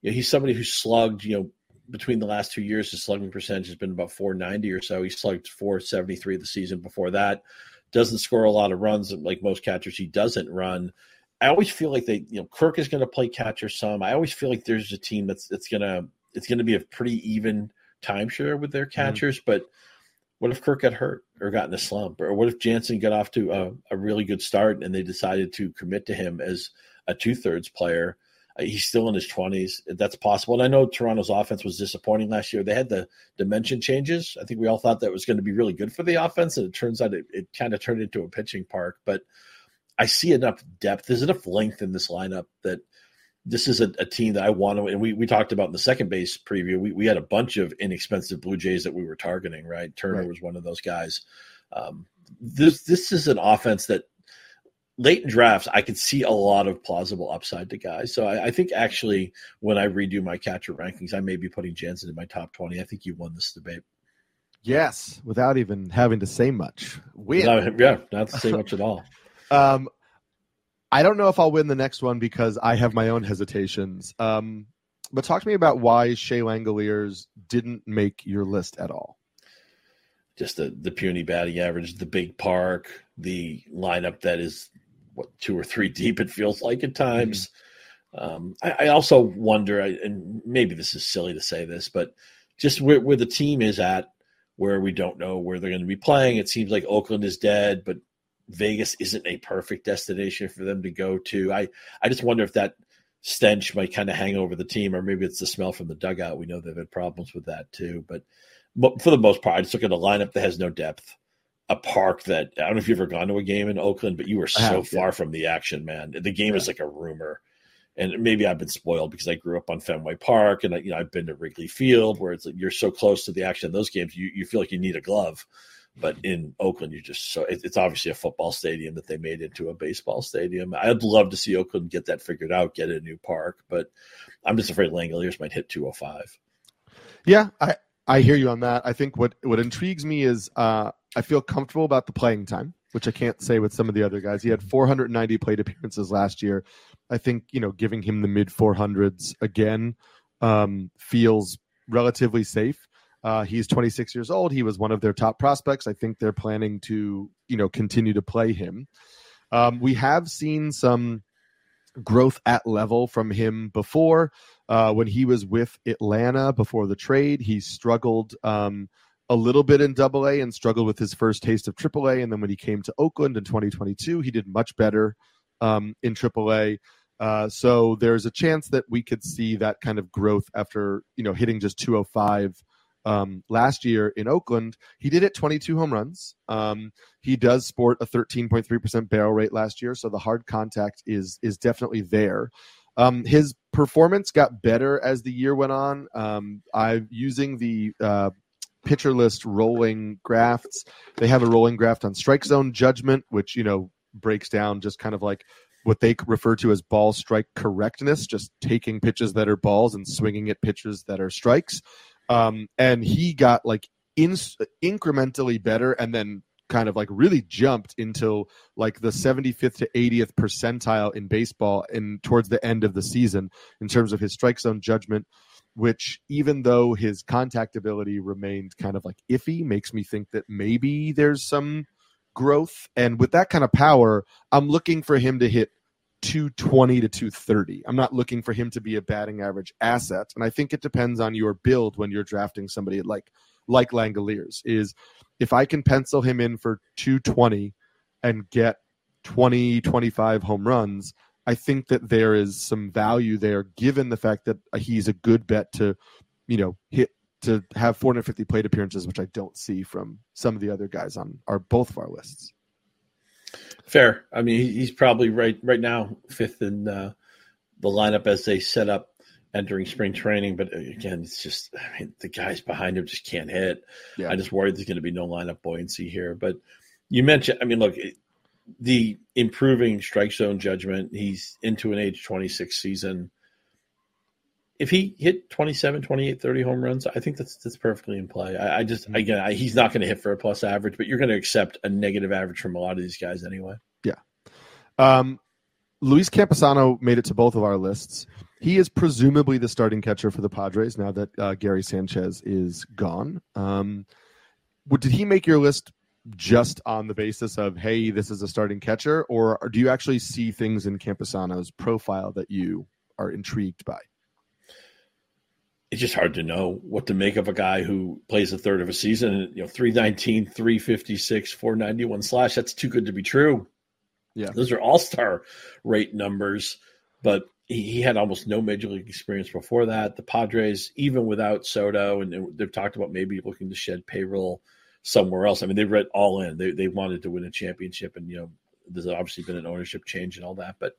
Speaker 4: You know, he's somebody who slugged, you know, between the last two years, his slugging percentage has been about 490 or so. He slugged 473 the season before that. Doesn't score a lot of runs like most catchers. He doesn't run. I always feel like they, you know, Kirk is going to play catcher some. I always feel like there's a team that's that's gonna it's going to be a pretty even timeshare with their mm-hmm. catchers. Mm-hmm. But what if Kirk got hurt or got in a slump, or what if Jansen got off to a, a really good start and they decided to commit to him as a two thirds player? He's still in his 20s. That's possible. And I know Toronto's offense was disappointing last year. They had the dimension changes. I think we all thought that was going to be really good for the offense. And it turns out it, it kind of turned into a pitching park. But I see enough depth. There's enough length in this lineup that this is a, a team that I want to. And we, we talked about in the second base preview, we, we had a bunch of inexpensive Blue Jays that we were targeting, right? Turner right. was one of those guys. Um, this this is an offense that late in drafts, I could see a lot of plausible upside to guys. So I, I, think actually, when I redo my catcher rankings, I may be putting Jansen in my top twenty. I think you won this debate.
Speaker 3: Yes, without even having to say much.
Speaker 4: Win. No, yeah, not to say much at all.
Speaker 3: um, I don't know if I'll win the next one because I have my own hesitations. Um, but talk to me about why Shea Langeliers didn't make your list at all
Speaker 4: just the the puny batting average, the big park, the lineup that is what two or three deep it feels like at times. Mm-hmm. Um, I, I, also wonder, and maybe this is silly to say this, but just where, where the team is at, where we don't know where they're going to be playing. It seems like Oakland is dead, but Vegas isn't a perfect destination for them to go to. I I just wonder if that stench might kind of hang over the team, or maybe it's the smell from the dugout. We know they've had problems with that too, but but for the most part, I just look at a lineup that has no depth, a park that I don't know if you've ever gone to a game in Oakland, but you were so
Speaker 3: have,
Speaker 4: far
Speaker 3: yeah.
Speaker 4: from the action, man. The game
Speaker 3: Yeah.
Speaker 4: is like a rumor. And maybe I've been spoiled because I grew up on Fenway Park, and I, you know I've been to Wrigley Field, where it's like you're so close to the action in those games, you, you feel like you need a glove. But in Oakland, you just so it, it's obviously a football stadium that they made into a baseball stadium. I'd love to see Oakland get that figured out, get a new park, but I'm just afraid Langeliers might hit 205.
Speaker 3: Yeah, I I hear you on that. I think what what intrigues me is uh, I feel comfortable about the playing time, which I can't say with some of the other guys. He had 490 plate appearances last year. I think you know giving him the mid 400s again um, feels relatively safe. Uh, he's 26 years old. He was one of their top prospects. I think they're planning to you know continue to play him. Um, we have seen some growth at level from him before. Uh, when he was with Atlanta before the trade, he struggled um, a little bit in Double A and struggled with his first taste of Triple A. And then when he came to Oakland in 2022, he did much better um, in Triple A. Uh, so there's a chance that we could see that kind of growth after you know hitting just 205 um, last year in Oakland. He did it 22 home runs. Um, he does sport a 13.3% barrel rate last year, so the hard contact is is definitely there. Um, his performance got better as the year went on. Um, I'm using the uh, pitcher list rolling grafts. They have a rolling graft on strike zone judgment, which you know breaks down just kind of like what they refer to as ball strike correctness, just taking pitches that are balls and swinging at pitches that are strikes. Um, and he got like in, incrementally better and then kind of like really jumped into like the 75th to 80th percentile in baseball in towards the end of the season in terms of his strike zone judgment which even though his contact ability remained kind of like iffy makes me think that maybe there's some growth. And with that kind of power i'm looking for him to hit 220 to 230 i'm not looking for him to be a batting average asset. And i think it depends on your build when you're drafting somebody like like Langeliers is if i can pencil him in for 220 and get 20 25 home runs i think that there is some value there given the fact that he's a good bet to you know hit to have 450 plate appearances which i don't see from some of the other guys on our both of our lists
Speaker 4: Fair. I mean, he's probably right right now fifth in uh, the lineup as they set up entering spring training. But uh, again, it's just I mean, the guys behind him just can't hit.
Speaker 3: Yeah.
Speaker 4: I just worry there's going to be no lineup buoyancy here. But you mentioned, I mean, look, it- the improving strike zone judgment. He's into an age 26 season. If he hit 27, 28, 30 home runs, I think that's that's perfectly in play. I, I just again, I, he's not going to hit for a plus average, but you're going to accept a negative average from a lot of these guys anyway. Yeah.
Speaker 3: Um, Luis Campusano made it to both of our lists. He is presumably the starting catcher for the Padres now that uh, Gary Sanchez is gone. Um, did he make your list just on the basis of hey, this is a starting catcher, or do you actually see things in Campusano's profile that you are intrigued by?
Speaker 4: it's just hard to know what to make of a guy who plays a third of a season. You know, 319, 356, 491 slash. That's too good to be true.
Speaker 3: Yeah.
Speaker 4: Those are all star rate numbers, but he had almost no major league experience before that. The Padres, even without Soto, and they've talked about maybe looking to shed payroll somewhere else. I mean, they read all in. They, they wanted to win a championship, and, you know, there's obviously been an ownership change and all that, but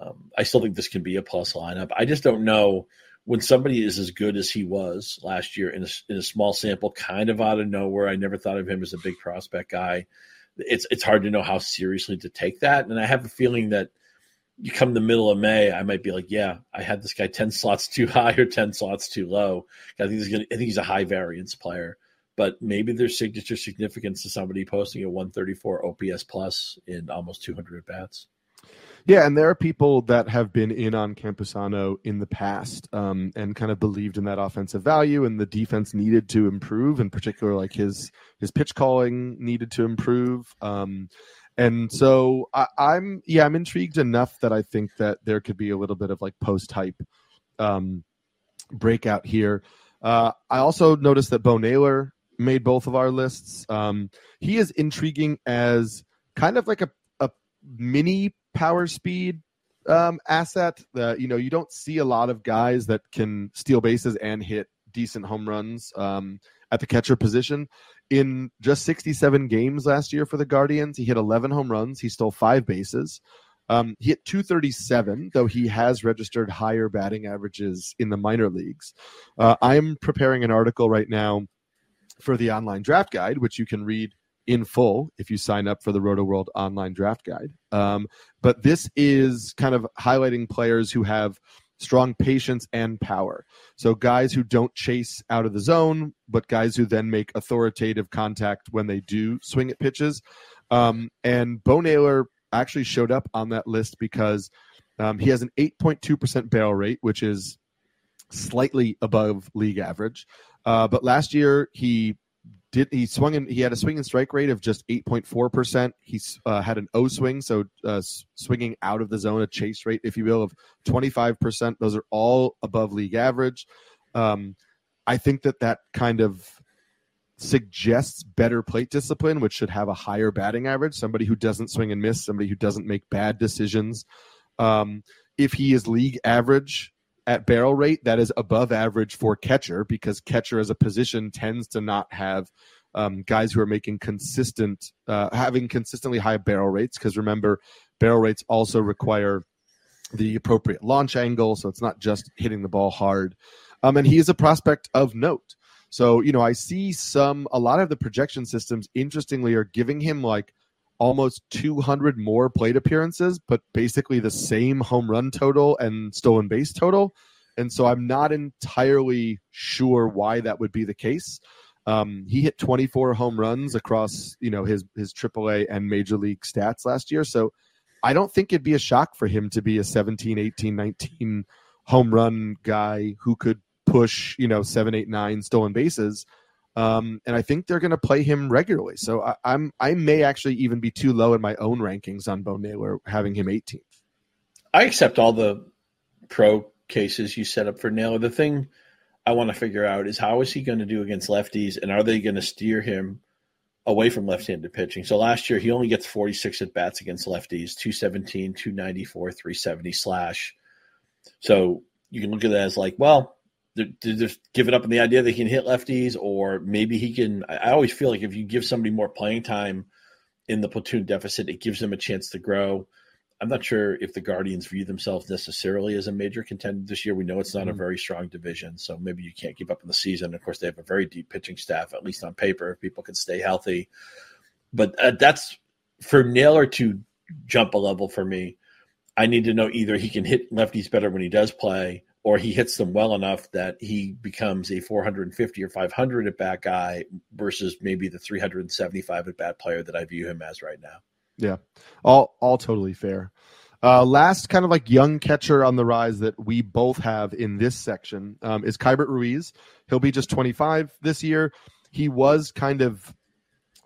Speaker 4: um, I still think this can be a plus lineup. I just don't know when somebody is as good as he was last year in a, in a small sample, kind of out of nowhere. I never thought of him as a big prospect guy. It's it's hard to know how seriously to take that, and I have a feeling that you come the middle of May, I might be like, yeah, I had this guy ten slots too high or ten slots too low. I think he's gonna, I think he's a high variance player, but maybe there's signature significance to somebody posting a 134 OPS plus in almost 200 at bats.
Speaker 3: Yeah, and there are people that have been in on Campusano in the past um, and kind of believed in that offensive value, and the defense needed to improve. In particular, like his his pitch calling needed to improve. Um, and so I, I'm yeah, I'm intrigued enough that I think that there could be a little bit of like post hype um, breakout here. Uh, I also noticed that Bo Naylor made both of our lists. Um, he is intriguing as kind of like a, a mini power speed um, asset. That you know you don't see a lot of guys that can steal bases and hit decent home runs um, at the catcher position. In just 67 games last year for the Guardians, he hit 11 home runs. He stole five bases. Um, he hit 237, though he has registered higher batting averages in the minor leagues. Uh, I'm preparing an article right now for the online draft guide, which you can read in full if you sign up for the Rotoworld online draft guide. Um, but this is kind of highlighting players who have strong patience and power. So guys who don't chase out of the zone, but guys who then make authoritative contact when they do swing at pitches. Um, and Bo Naylor actually showed up on that list because um, he has an 8.2% barrel rate, which is slightly above league average. Uh, but last year he did he swung in he had a swing and strike rate of just 8.4% he uh, had an o swing so uh, swinging out of the zone a chase rate if you will of 25% those are all above league average. Um, i think that that kind of suggests better plate discipline which should have a higher batting average. Somebody who doesn't swing and miss somebody who doesn't make bad decisions. Um, if he is league average at barrel rate that is above average for catcher because catcher as a position tends to not have um, guys who are making consistent uh, having consistently high barrel rates because remember barrel rates also require the appropriate launch angle so it's not just hitting the ball hard. Um, and he is a prospect of note. So you know i see some a lot of the projection systems interestingly are giving him like almost 200 more plate appearances, but basically the same home run total and stolen base total. And so I'm not entirely sure why that would be the case. Um, he hit 24 home runs across, you know, his his AAA and major league stats last year. So I don't think it'd be a shock for him to be a 17, 18, 19 home run guy who could push, you know, seven, eight, nine stolen bases. Um, and I think they're going to play him regularly. So I, am I may actually even be too low in my own rankings on Bo Naylor, having him 18th.
Speaker 4: I accept all the pro cases you set up for Naylor. The thing I want to figure out is how is he going to do against lefties, and are they going to steer him away from left-handed pitching? So last year he only gets 46 at bats against lefties, 217, 294, 370 slash. So you can look at that as like, well, to, just give it up on the idea that he can hit lefties, or maybe he can. I always feel like if you give somebody more playing time in the platoon deficit, it gives them a chance to grow. I'm not sure if the Guardians view themselves necessarily as a major contender this year. We know it's not mm-hmm. a very strong division, so maybe you can't keep up in the season. Of course, they have a very deep pitching staff, at least on paper, if people can stay healthy. But uh, that's for Naylor to jump a level for me. I need to know either he can hit lefties better when he does play, or he hits them well enough that he becomes a 450 or 500 at bat guy versus maybe the 375 at bat player that I view him as right now.
Speaker 3: Yeah, all all totally fair. Uh, last kind of like young catcher on the rise that we both have in this section um, is Keibert Ruiz. He'll be just 25 this year. He was kind of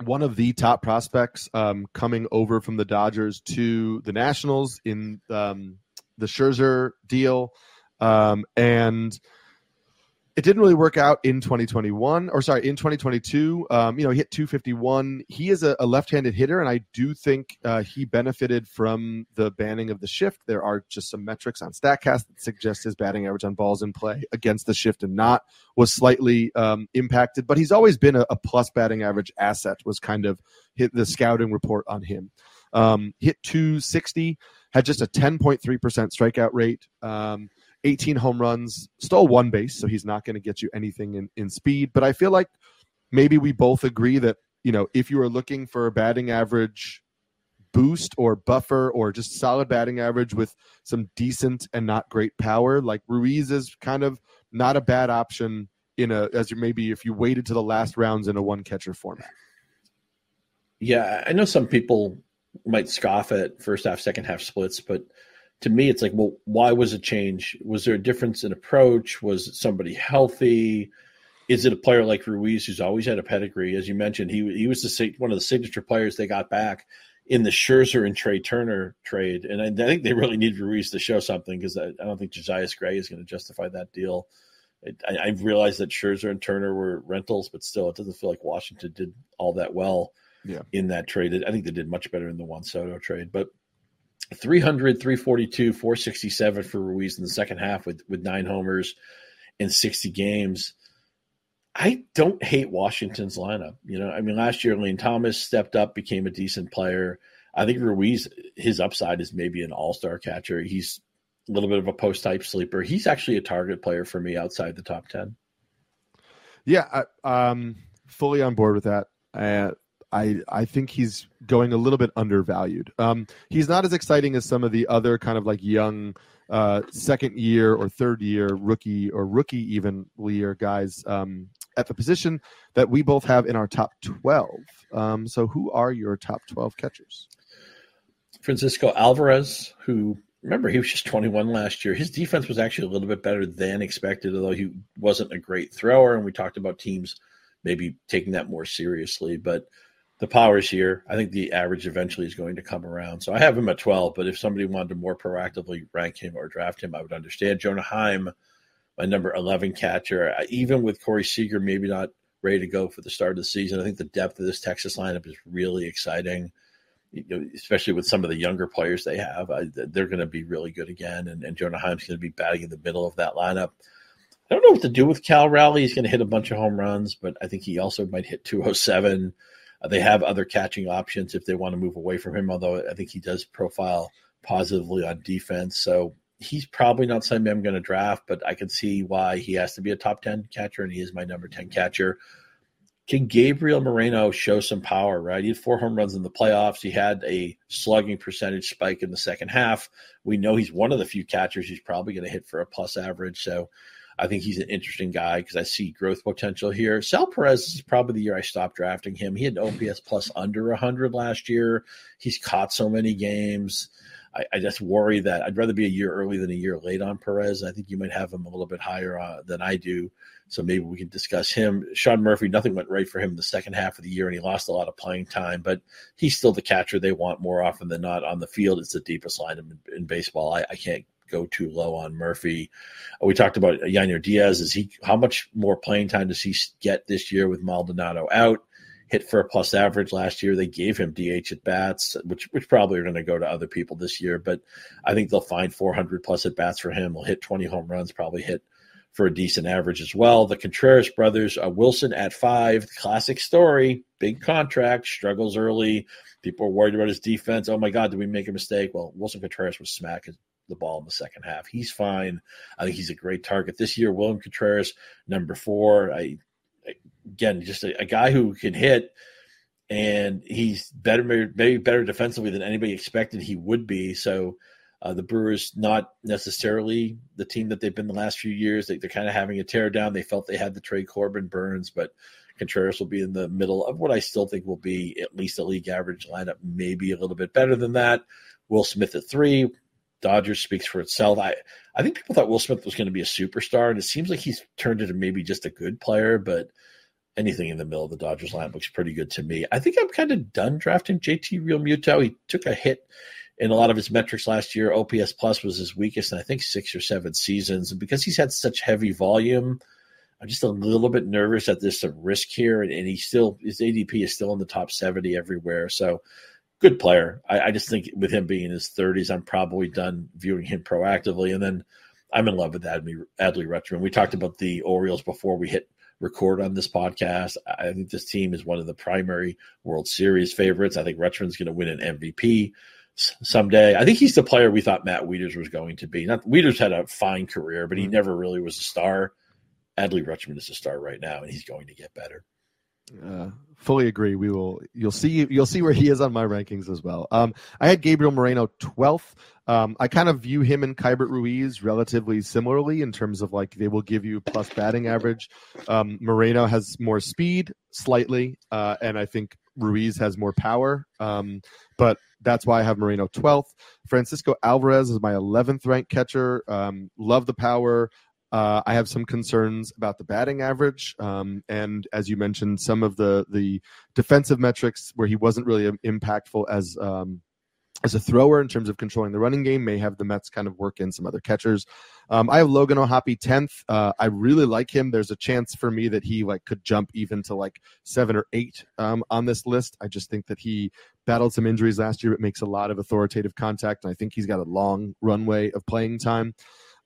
Speaker 3: one of the top prospects um, coming over from the Dodgers to the Nationals in um, the Scherzer deal. Um, and it didn't really work out in 2021 or sorry in 2022 um, you know he hit 251 he is a, a left-handed hitter and i do think uh, he benefited from the banning of the shift. There are just some metrics on statcast that suggest his batting average on balls in play against the shift and not was slightly um, impacted but he's always been a, a, plus batting average asset was kind of hit the scouting report on him. Um, hit 260 had just a 10.3% strikeout rate. Um, 18 home runs, stole one base, so he's not going to get you anything in, in speed. But I feel like maybe we both agree that, you know, if you are looking for a batting average boost or buffer or just solid batting average with some decent and not great power, like Ruiz is kind of not a bad option in a as you maybe if you waited to the last rounds in a one catcher format.
Speaker 4: Yeah, I know some people might scoff at first half, second half splits, but to me, it's like, well, why was it change? Was there a difference in approach? Was somebody healthy? Is it a player like Ruiz who's always had a pedigree? As you mentioned, he he was the one of the signature players they got back in the Scherzer and Trea Turner trade, and I, I think they really need Ruiz to show something because I, I, don't think Josiah Gray is going to justify that deal. I, I realized that Scherzer and Turner were rentals, but still, it doesn't feel like Washington did all that well yeah. in that trade. I think they did much better in the Juan Soto trade, but 300, 342, 467 for Ruiz in the second half with, with nine homers in 60 games. I don't hate Washington's lineup. You know, I mean, last year Lane Thomas stepped up, became a decent player. I think Ruiz, his upside is maybe an all star catcher. He's a little bit of a post type sleeper. He's actually a target player for me outside the top 10.
Speaker 3: Yeah, I, um, fully on board with that. Uh, I I think he's going a little bit undervalued. Um, he's not as exciting as some of the other kind of like young uh, second year or third year rookie or rookie even year guys um, at the position that we both have in our top 12. Um, so, who are your top 12 catchers?
Speaker 4: Francisco Alvarez, who remember he was just 21 last year. His defense was actually a little bit better than expected, although he wasn't a great thrower. And we talked about teams maybe taking that more seriously. But the power's here. I think the average eventually is going to come around. So I have him at 12, but if somebody wanted to more proactively rank him or draft him, I would understand. Jonah Heim, my number 11 catcher, even with Corey Seager maybe not ready to go for the start of the season, I think the depth of this Texas lineup is really exciting. You know, especially with some of the younger players they have, I, they're going to be really good again. And, and Jonah Heim's going to be batting in the middle of that lineup. I don't know what to do with Cal Raleigh. He's going to hit a bunch of home runs, but I think he also might hit 207. Uh, they have other catching options if they want to move away from him, although I think he does profile positively on defense. So he's probably not somebody I'm going to draft, but I can see why he has to be a top 10 catcher, and he is my number 10 catcher. Can Gabriel Moreno show some power, right? He had four home runs in the playoffs. He had a slugging percentage spike in the second half. We know he's one of the few catchers he's probably going to hit for a plus average. So I think he's an interesting guy because I see growth potential here. Sal Perez is probably the year I stopped drafting him. He had OPS plus under 100 last year. He's caught so many games. I, I, just worry that I'd rather be a year early than a year late on Perez. I think you might have him a little bit higher uh, than I do. So maybe we can discuss him. Sean Murphy, nothing went right for him the second half of the year, and he lost a lot of playing time, but he's still the catcher they want more often than not on the field. It's the deepest line in, in baseball. I, I can't go too low on Murphy. We talked about Yainer Diaz. Is he how much more playing time does he get this year with Maldonado out? Hit for a plus average last year. They gave him DH at bats, which which probably are going to go to other people this year. But I think they'll find 400 plus at bats for him. He'll hit 20 home runs, probably hit for a decent average as well. The Contreras brothers, uh, Willson at five, classic story, big contract, struggles early. People are worried about his defense. Oh my God, did we make a mistake? Well, Willson Contreras was smack the ball in the second half. He's fine. I think he's a great target this year. William Contreras, number four. I again just a, a guy who can hit, and he's better, maybe better defensively than anybody expected he would be. So. Uh, the Brewers not necessarily the team that they've been the last few years. They, are kind of having a tear down. They felt they had the trade Corbin Burnes, but Contreras will be in the middle of what I still think will be at least a league average lineup, maybe a little bit better than that. Will Smith at three, Dodgers speaks for itself. I, I think people thought Will Smith was going to be a superstar, and it seems like he's turned into maybe just a good player, but anything in the middle of the Dodgers line looks pretty good to me. I think I'm kind of done drafting JT Real Realmuto. He took a hit in a lot of his metrics last year. OPS plus was his weakest in I think six or seven seasons. And because he's had such heavy volume, I'm just a little bit nervous that there's some risk here. And, and he still his ADP is still in the top 70 everywhere. So good player. I, I, just think with him being in his 30s, I'm probably done viewing him proactively. And then I'm in love with Adley, Adley Rutschman. We talked about the Orioles before we hit record on this podcast. I think this team is one of the primary World Series favorites. I think Rutschman's going to win an MVP someday. I think he's the player we thought Matt Wieters was going to be. Not Wieters had a fine career, but he mm-hmm. never really was a star. Adley Rutschman is a star right now, and he's going to get better.
Speaker 3: Uh, fully agree. We will. You'll see. You'll see where he is on my rankings as well. Um, I had Gabriel Moreno twelfth. Um, I kind of view him and Keibert Ruiz relatively similarly in terms of like they will give you plus batting average. Um, Moreno has more speed, slightly, uh, and I think Ruiz has more power. Um, but that's why I have Moreno 12th. Francisco Alvarez is my 11th ranked catcher. Um, love the power. Uh, I have some concerns about the batting average, um, and as you mentioned, some of the the defensive metrics where he wasn't really impactful as um, as a thrower in terms of controlling the running game may have the Mets kind of work in some other catchers. Um, I have Logan O'Hoppe tenth. Uh, I really like him. There's a chance for me that he like could jump even to like seven or eight um, on this list. I just think that he battled some injuries last year, but makes a lot of authoritative contact, and I think he's got a long runway of playing time.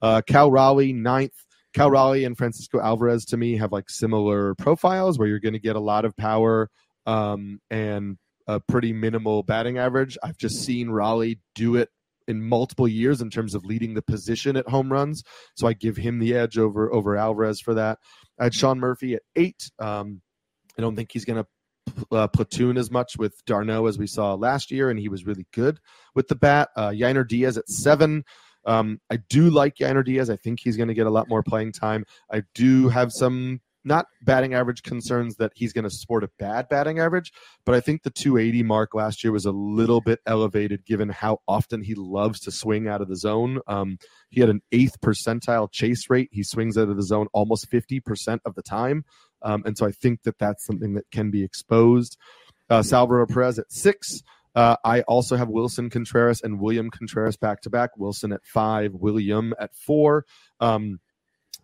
Speaker 3: Uh, Cal Raleigh, ninth. Cal Raleigh and Francisco Alvarez to me have like similar profiles where you're going to get a lot of power um, and a pretty minimal batting average. I've just seen Raleigh do it in multiple years in terms of leading the position at home runs, so I give him the edge over over Alvarez for that. I had Sean Murphy at eight. Um, I don't think he's going to uh, platoon as much with d'Arnaud as we saw last year, and he was really good with the bat. Uh, Yainer Diaz at seven. Um, I do like Yainer Diaz. I think he's going to get a lot more playing time. I do have some not batting average concerns that he's going to support a bad batting average, but I think the 280 mark last year was a little bit elevated given how often he loves to swing out of the zone. Um, he had an eighth percentile chase rate. He swings out of the zone almost 50% of the time. Um, and so I think that that's something that can be exposed. Uh, Salvador Perez at six. Uh, I also have Willson Contreras and William Contreras back to back. Willson at five, William at four. Um,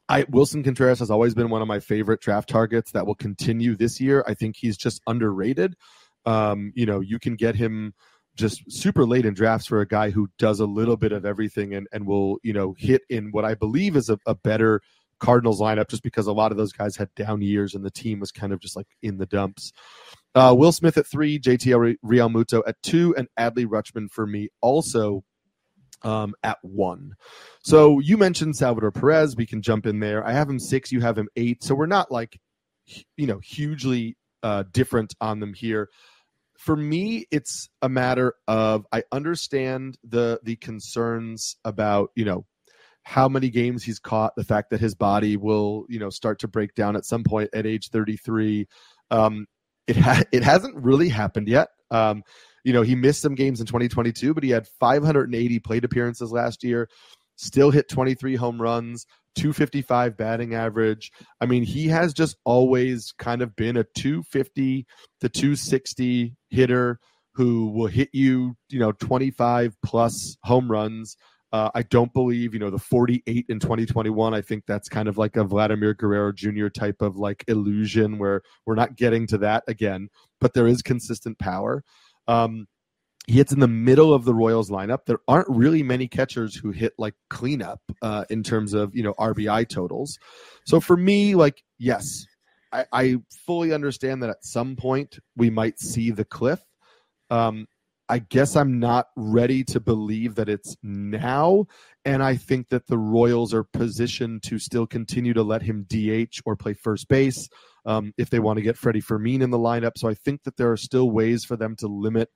Speaker 3: I Willson Contreras has always been one of my favorite draft targets that will continue this year. I think he's just underrated. Um, you know, you can get him just super late in drafts for a guy who does a little bit of everything and, and will, you know, hit in what I believe is a, a better Cardinals lineup just because a lot of those guys had down years and the team was kind of just like in the dumps. Uh, Will Smith at three, JT Realmuto at two, and Adley Rutschman for me also um, at one. So you mentioned Salvador Perez. We can jump in there. I have him six. You have him eight. So we're not like, you know, hugely uh, different on them here. For me, it's a matter of I understand the the concerns about you know how many games he's caught, the fact that his body will, you know, start to break down at some point at age 33. Um, it ha- it hasn't really happened yet. Um, you know, he missed some games in 2022, but he had 580 plate appearances last year. Still hit 23 home runs, 255 batting average. I mean, he has just always kind of been a 250 to 260 hitter who will hit you, you know, 25 plus home runs uh, I don't believe, you know, the 48 in 2021. I think that's kind of like a Vladimir Guerrero Jr. type of like illusion where we're not getting to that again, but there is consistent power. Um, he hits in the middle of the Royals lineup. There aren't really many catchers who hit like cleanup uh, in terms of you know RBI totals. So for me, like yes, I, I fully understand that at some point we might see the cliff. Um, I guess I'm not ready to believe that it's now. And I think that the Royals are positioned to still continue to let him DH or play first base um, if they want to get Freddie Fermin in the lineup. So I think that there are still ways for them to limit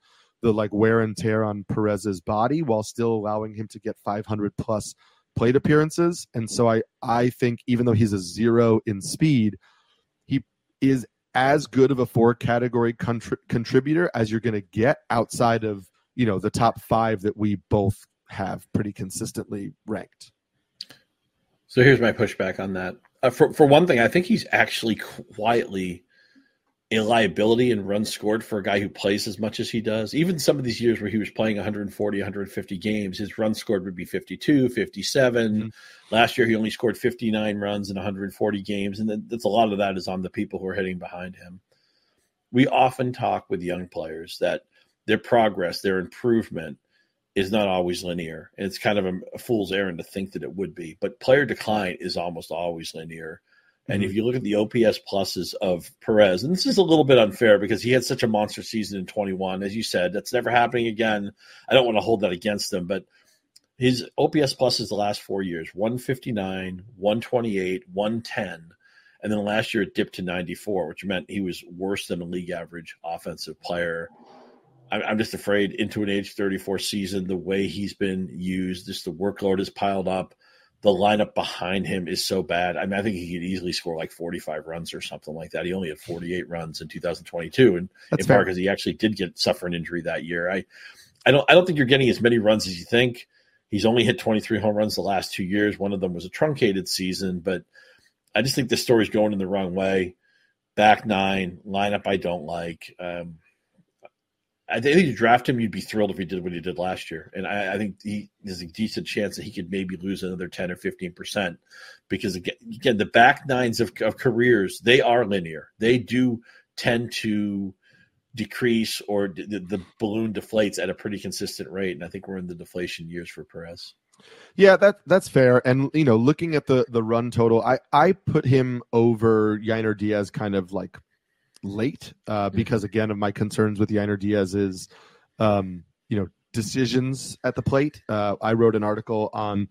Speaker 3: the like wear and tear on Perez's body while still allowing him to get 500 plus plate appearances. And so I I think even though he's a zero in speed, he is as good of a four category contri- contributor as you're going to get outside of you know the top five that we both have pretty consistently ranked.
Speaker 4: So here's my pushback on that. Uh, for for one thing, I think he's actually quietly a liability in runs scored for a guy who plays as much as he does. Even some of these years where he was playing 140, 150 games, his runs scored would be 52, 57. Mm-hmm. Last year, he only scored 59 runs in 140 games. And that's a lot of that is on the people who are hitting behind him. We often talk with young players that their progress, their improvement is not always linear. And it's kind of a, a fool's errand to think that it would be. But player decline is almost always linear and if you look at the OPS pluses of Perez, and this is a little bit unfair because he had such a monster season in 21, as you said, that's never happening again. I don't want to hold that against him, but his OPS pluses the last four years 159, 128, 110. And then last year it dipped to 94, which meant he was worse than a league average offensive player. I'm just afraid into an age 34 season, the way he's been used, just the workload is piled up the lineup behind him is so bad. I mean, I think he could easily score like 45 runs or something like that. He only had 48 runs in 2022, and That's in part because he actually did get suffer an injury that year. I, I don't, I don't think you're getting as many runs as you think. He's only hit 23 home runs the last two years. One of them was a truncated season, but I just think the story's going in the wrong way. Back nine lineup, I don't like. Um, I think you draft him, you'd be thrilled if he did what he did last year. And I, I think he, there's a decent chance that he could maybe lose another 10 or 15% because, again, again the back nines of, of careers, they are linear. They do tend to decrease or the, the balloon deflates at a pretty consistent rate. And I think we're in the deflation years for Perez.
Speaker 3: Yeah, that that's fair. And you know, looking at the the run total, I I put him over Yainer Diaz kind of like late uh, mm-hmm. because again of my concerns with Yainer Diaz is, um, you know, decisions at the plate. Uh, I wrote an article on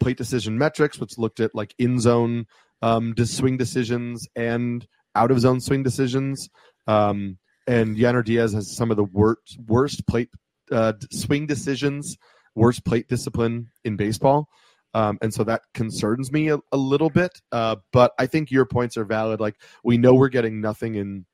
Speaker 3: plate decision metrics, which looked at like in zone um, swing decisions and out of zone swing decisions. Um, and Yainer Diaz has some of the worst worst plate uh, swing decisions, worst plate discipline in baseball. Um, and so that concerns me a, a little bit. Uh, but I think your points are valid. Like we know we're getting nothing in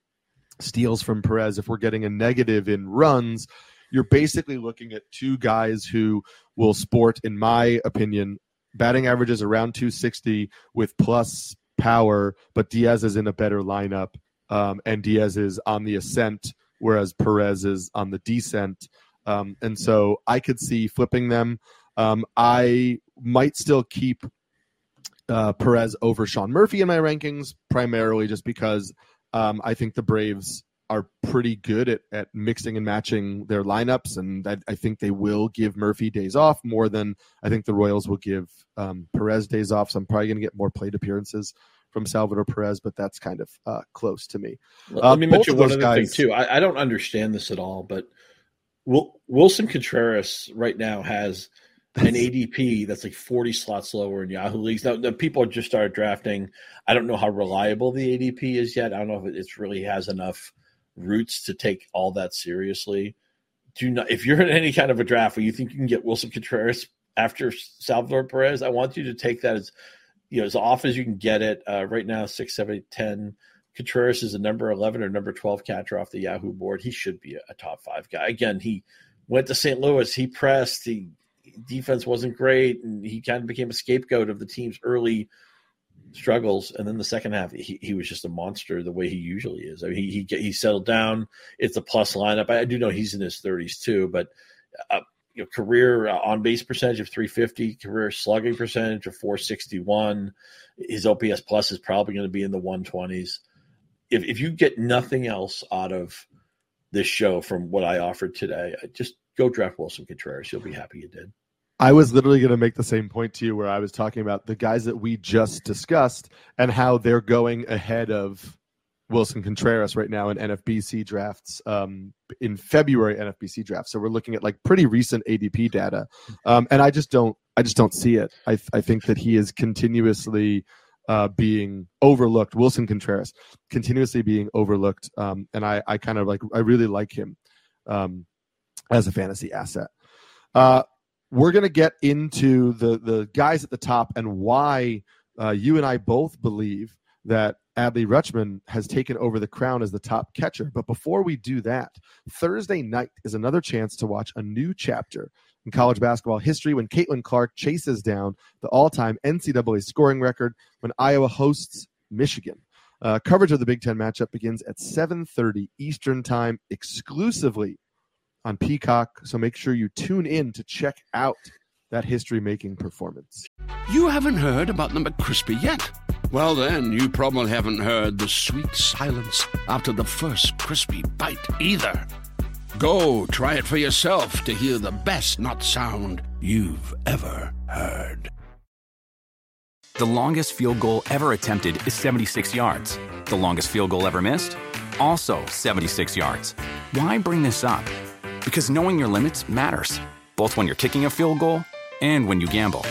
Speaker 3: steals from Perez. If we're getting a negative in runs, you're basically looking at two guys who will sport, in my opinion, batting averages around 260 with plus power, but Diaz is in a better lineup, um, and Diaz is on the ascent, whereas Perez is on the descent. Um, and so I could see flipping them. Um, I might still keep uh, Perez over Sean Murphy in my rankings, primarily just because um, I think the Braves are pretty good at, at mixing and matching their lineups, and I, I think they will give Murphy days off more than I think the Royals will give um, Perez days off. So I'm probably going to get more plate appearances from Salvador Perez, but that's kind of uh, close to me.
Speaker 4: Uh, Let me mention one other guys, thing too. I, I, don't understand this at all, but Willson Contreras right now has an ADP that's like 40 slots lower in Yahoo leagues. Now, the people just started drafting. I don't know how reliable the ADP is yet. I don't know if it really has enough roots to take all that seriously. Do not if you're in any kind of a draft where you think you can get Willson Contreras after Salvador Perez, I want you to take that as you know as off as you can get it. Uh, right now, six, seven, eight, ten. Contreras is a number eleven or number twelve catcher off the Yahoo board. He should be a, a top five guy. Again, he went to St. Louis. He pressed. He defense wasn't great, and he kind of became a scapegoat of the team's early struggles, and then the second half he, he was just a monster the way he usually is. I mean, he he he settled down. It's a plus lineup. I do know he's in his thirties too, but uh, you know, career uh, on base percentage of 350, career slugging percentage of 461. His OPS plus is probably going to be in the 120s. If if you get nothing else out of this show from what I offered today, just go draft Willson Contreras. You'll be happy you did.
Speaker 3: I was literally going to make the same point to you where I was talking about the guys that we just discussed and how they're going ahead of Willson Contreras right now in NFBC drafts um, in February NFBC drafts. So we're looking at like pretty recent ADP data, um, and I just don't I just don't see it. I I think that he is continuously uh, being overlooked. Willson Contreras continuously being overlooked, um, and I I kind of like I really like him um, as a fantasy asset. Uh, we're going to get into the the guys at the top and why uh, you and I both believe that Adley Rutschman has taken over the crown as the top catcher. But before we do that, Thursday night is another chance to watch a new chapter in college basketball history when Caitlin Clark chases down the all-time NCAA scoring record when Iowa hosts Michigan. Uh, coverage of the Big Ten matchup begins at 7:30 Eastern Time exclusively on Peacock. So make sure you tune in to check out that history making performance.
Speaker 1: You haven't heard about the McCrispy yet? Well, then, you probably haven't heard the sweet silence after the first crispy bite either. Go try it for yourself to hear the best not sound you've ever heard.
Speaker 2: The longest field goal ever attempted is 76 yards. The longest field goal ever missed? Also 76 yards. Why bring this up? Because knowing your limits matters, both when you're kicking a field goal and when you gamble.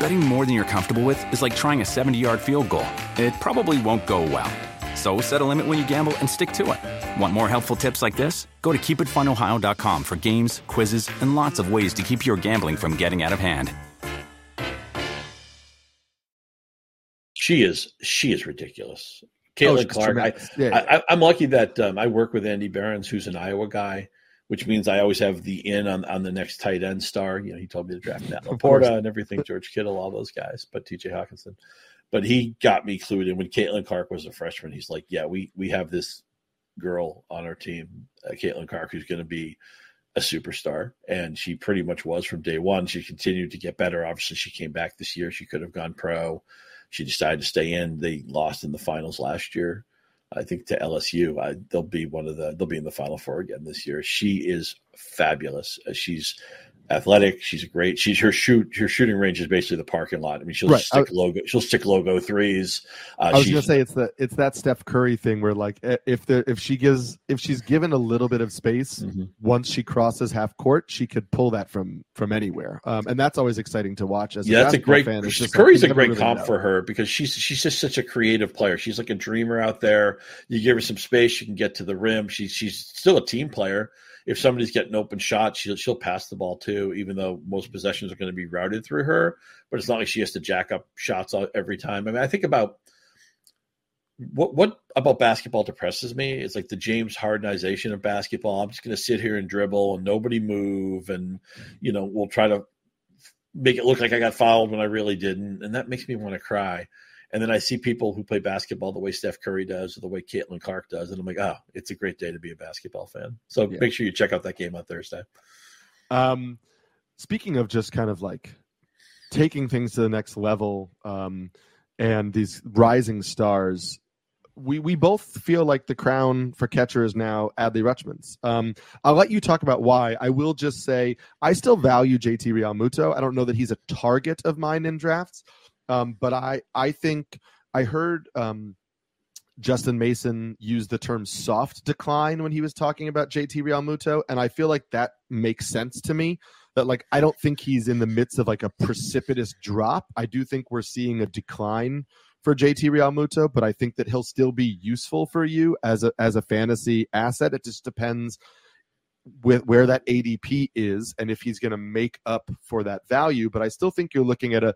Speaker 2: Betting more than you're comfortable with is like trying a 70 yard field goal. It probably won't go well. So set a limit when you gamble and stick to it. Want more helpful tips like this? Go to keepitfunohio.com for games, quizzes, and lots of ways to keep your gambling from getting out of hand.
Speaker 4: She is she is ridiculous. Caitlin oh, Clark. I, yeah. I, am lucky that um, I work with Andy Behrens, who's an Iowa guy, which means I always have the in on, on the next tight end star. You know, he told me to draft Matt LaPorta and everything, George Kittle, all those guys, but TJ Hockenson. But he got me clued in when Caitlin Clark was a freshman. He's like, yeah, we we have this girl on our team, uh, Caitlin Clark, who's going to be a superstar, and she pretty much was from day one. She continued to get better. Obviously, she came back this year. She could have gone pro. She decided to stay in. They lost in the finals last year. I think to LSU. I, they'll be one of the they'll be in the Final Four again this year. She is fabulous. Uh, she's athletic. She's great. She's her shoot her shooting range is basically the parking lot. I mean, she'll
Speaker 3: Right.
Speaker 4: stick
Speaker 3: I-
Speaker 4: logo. She'll stick logo threes. Uh,
Speaker 3: I was gonna say it's the it's that Steph Curry thing where like if the if she gives if she's given a little bit of space
Speaker 4: Mhm.
Speaker 3: once she crosses half court she could pull that from from anywhere um, and that's always exciting to watch as
Speaker 4: yeah, that's a great.
Speaker 3: fan, it's just like,
Speaker 4: Curry's
Speaker 3: you
Speaker 4: a great
Speaker 3: really
Speaker 4: comp
Speaker 3: know.
Speaker 4: for her because she's she's just such a creative player. She's like a dreamer out there. You give her some space, she can get to the rim. She's she's still a team player. If somebody's getting open shots, she'll she'll pass the ball too. Even though most possessions are going to be routed through her, but it's not like she has to jack up shots every time. I mean, I think about what what about basketball depresses me is like the James Hardenization of basketball. I'm just going to sit here and dribble and nobody move, and you know we'll try to make it look like I got fouled when I really didn't, and that makes me want to cry. And then I see people who play basketball the way Steph Curry does or the way Caitlin Clark does, and I'm like, oh, it's a great day to be a basketball fan. So
Speaker 3: Yeah.
Speaker 4: make sure you check out that game on Thursday.
Speaker 3: Um, speaking of just kind of like taking things to the next level, um, and these rising stars, we we both feel like the crown for catcher is now Adley Rutschman's. Um, I'll let you talk about why. I will just say I still value JT Realmuto. I don't know that he's a target of mine in drafts, um, but I I think I heard. Um, Justin Mason use the term soft decline when he was talking about JT Realmuto, and I feel like that makes sense to me. That like I don't think he's in the midst of like a precipitous drop. I do think we're seeing a decline for JT Realmuto, but I think that he'll still be useful for you as a as a fantasy asset. It just depends with where that ADP is and if he's going to make up for that value. But I still think you're looking at a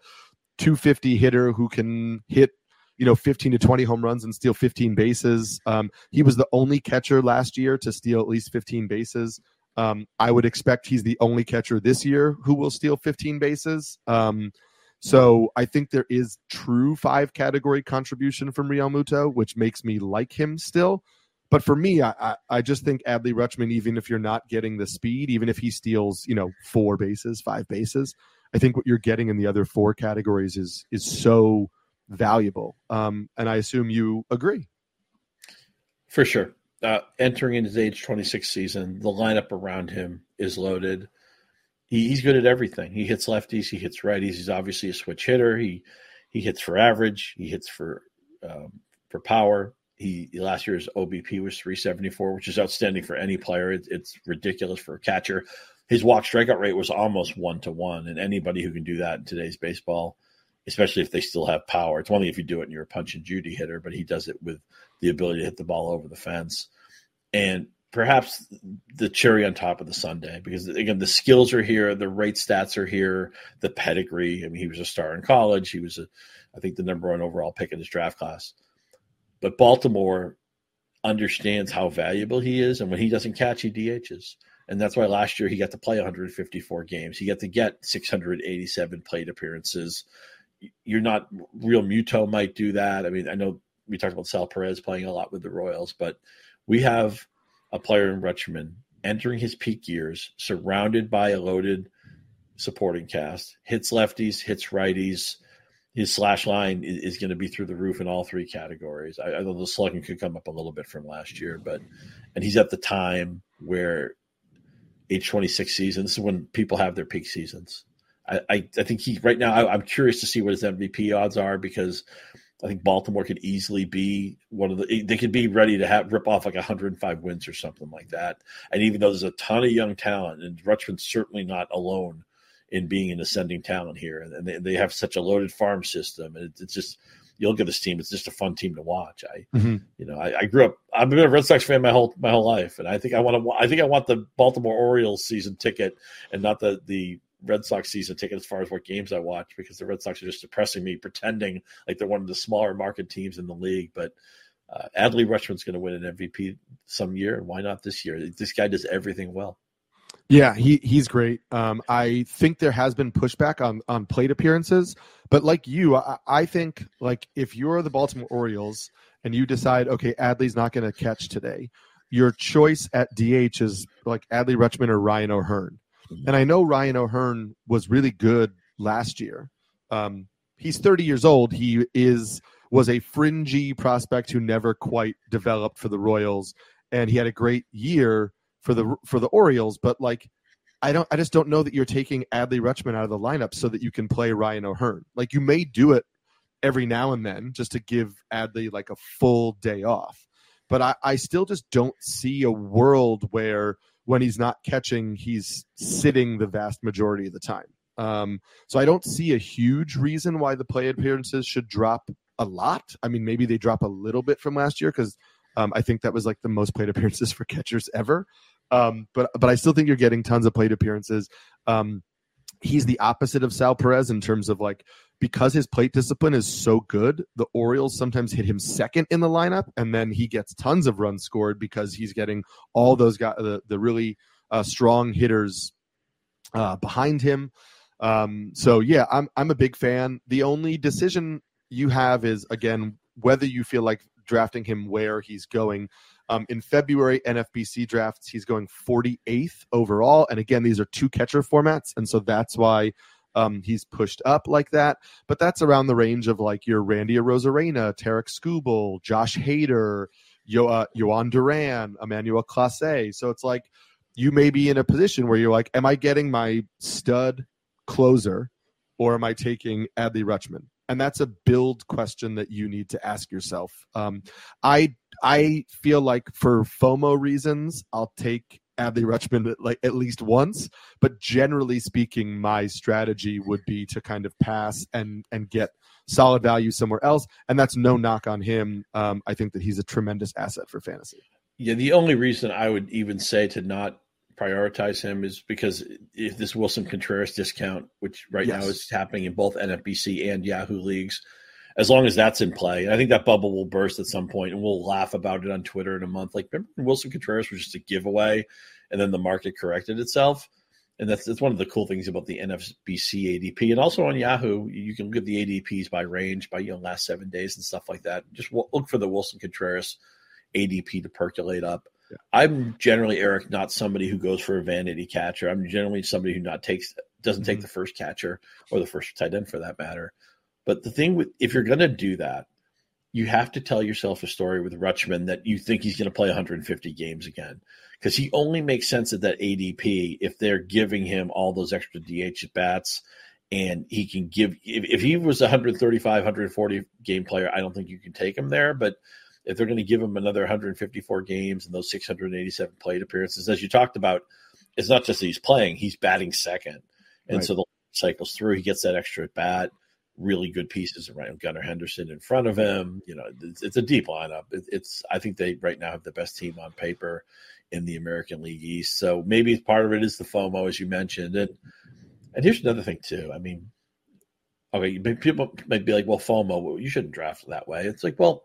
Speaker 3: 250 hitter who can hit you know 15 to 20 home runs and steal 15 bases. Um, he was the only catcher last year to steal at least 15 bases. Um, I would expect he's the only catcher this year who will steal 15 bases. Um, so I think there is true five category contribution from Realmuto, which makes me like him still. But for me, I, I, I just think Adley Rutschman, even if you're not getting the speed, even if he steals, you know, four bases, five bases, I think what you're getting in the other four categories is is so valuable. Um, and I assume you agree.
Speaker 4: For sure. Uh, entering in his age 26 season, the lineup around him is loaded. He, he's good at everything. He hits lefties, he hits righties. He's obviously a switch hitter. He he hits for average. He hits for um, for power. He last year's OBP was 374, which is outstanding for any player. It, it's ridiculous for a catcher. His walk strikeout rate was almost one to one, and anybody who can do that in today's baseball, especially if they still have power, it's thing if you do it and you're a punch and Judy hitter, but he does it with the ability to hit the ball over the fence. And perhaps the cherry on top of the sundae, because again, the skills are here, the rate stats are here, the pedigree. I mean, he was a star in college. He was, a, I think, the number one overall pick in his draft class. But Baltimore understands how valuable he is, and when he doesn't catch, he DHs. And that's why last year he got to play 154 games. He got to get 687 plate appearances. You're not Realmuto might do that. I mean, I know we talked about Sal Perez playing a lot with the Royals, but we have a player in Rutschman entering his peak years, surrounded by a loaded supporting cast, hits lefties, hits righties. His slash line is, is going to be through the roof in all three categories. I, I know the slugging could come up a little bit from last year, but and he's at the time where age 26 season. This is when people have their peak seasons. I, I, I think he right now. I, I'm curious to see what his MVP odds are because I think Baltimore could easily be one of the. They could be ready to have rip off like 105 wins or something like that. And even though there's a ton of young talent, and Rutschman's certainly not alone in being an ascending talent here, and they, they have such a loaded farm system, and it's just you look at this team; it's just a fun team to watch. I,
Speaker 3: Mm-hmm.
Speaker 4: you know, I, I grew up. I've been a Red Sox fan my whole my whole life, and I think I want to. I think I want the Baltimore Orioles season ticket, and not the the Red Sox season ticket as far as what games I watch, because the Red Sox are just depressing me, pretending like they're one of the smaller market teams in the league. But uh, Adley Rutschman's going to win an MVP some year, and why not this year? This guy does everything well.
Speaker 3: Yeah, he he's great. Um, I think there has been pushback on on plate appearances, but like you, I, I think like if you're the Baltimore Orioles and you decide, okay, Adley's not going to catch today, your choice at DH is like Adley Rutschman or Ryan O'Hearn. And I know Ryan O'Hearn was really good last year. Um, he's 30 years old. He is was a fringy prospect who never quite developed for the Royals, and he had a great year for the for the Orioles, but like I don't. I just don't know that you're taking Adley Rutschman out of the lineup so that you can play Ryan O'Hearn. Like you may do it every now and then just to give Adley like a full day off, but I, I still just don't see a world where when he's not catching, he's sitting the vast majority of the time. Um, so I don't see a huge reason why the play appearances should drop a lot. I mean, maybe they drop a little bit from last year because um, I think that was like the most plate appearances for catchers ever. Um, but but I still think you're getting tons of plate appearances. Um, he's the opposite of Sal Perez in terms of like because his plate discipline is so good, the Orioles sometimes hit him second in the lineup, and then he gets tons of runs scored because he's getting all those guys, the, the really uh, strong hitters uh, behind him. Um, so yeah, I'm I'm a big fan. The only decision you have is again whether you feel like drafting him where he's going. Um, in February NFBC drafts, he's going 48th overall, and again, these are two catcher formats, and so that's why um, he's pushed up like that. But that's around the range of like your Randy Arozarena, Tarik Skubal, Josh Hader, Yo, uh, Jhoan Duran, Emmanuel Clase. So it's like you may be in a position where you're like, am I getting my stud closer or am I taking Adley Rutschman? And that's a build question that you need to ask yourself. Um, I I feel like for FOMO reasons, I'll take Adley Rutschman like at least once, but generally speaking, my strategy would be to kind of pass and and get solid value somewhere else. And that's no knock on him. Um, I think that he's a tremendous asset for fantasy.
Speaker 4: Yeah, the only reason I would even say to not prioritize him is because if this Willson Contreras discount, which right yes. now is happening in both NFBC and Yahoo leagues, as long as that's in play, I think that bubble will burst at some point, and we'll laugh about it on Twitter in a month. Like, remember Willson Contreras was just a giveaway, and then the market corrected itself, and that's that's one of the cool things about the NFBC ADP, and also on Yahoo, you can look at the ADPs by range, by you know last seven days and stuff like that. Just look for the Willson Contreras ADP to percolate up. Yeah. I'm generally Eric, not somebody who goes for a vanity catcher. I'm generally somebody who not takes doesn't mm-hmm. take the first catcher or the first tight end for that matter. But the thing with if you're going to do that, you have to tell yourself a story with Rutschman that you think he's going to play 150 games again because he only makes sense at that ADP if they're giving him all those extra DH bats and he can give if, if he was 135 140 game player I don't think you can take him there but if they're going to give him another 154 games and those 687 plate appearances, as you talked about, it's not just that he's playing; he's batting second, and right. so the cycles through. He gets that extra at bat. Really good pieces around Gunnar Henderson in front of him. You know, it's, it's a deep lineup. It, it's I think they right now have the best team on paper in the American League East. So maybe part of it is the FOMO, as you mentioned, and and here's another thing too. I mean, okay, people might be like, well, FOMO, you shouldn't draft that way. It's like, well,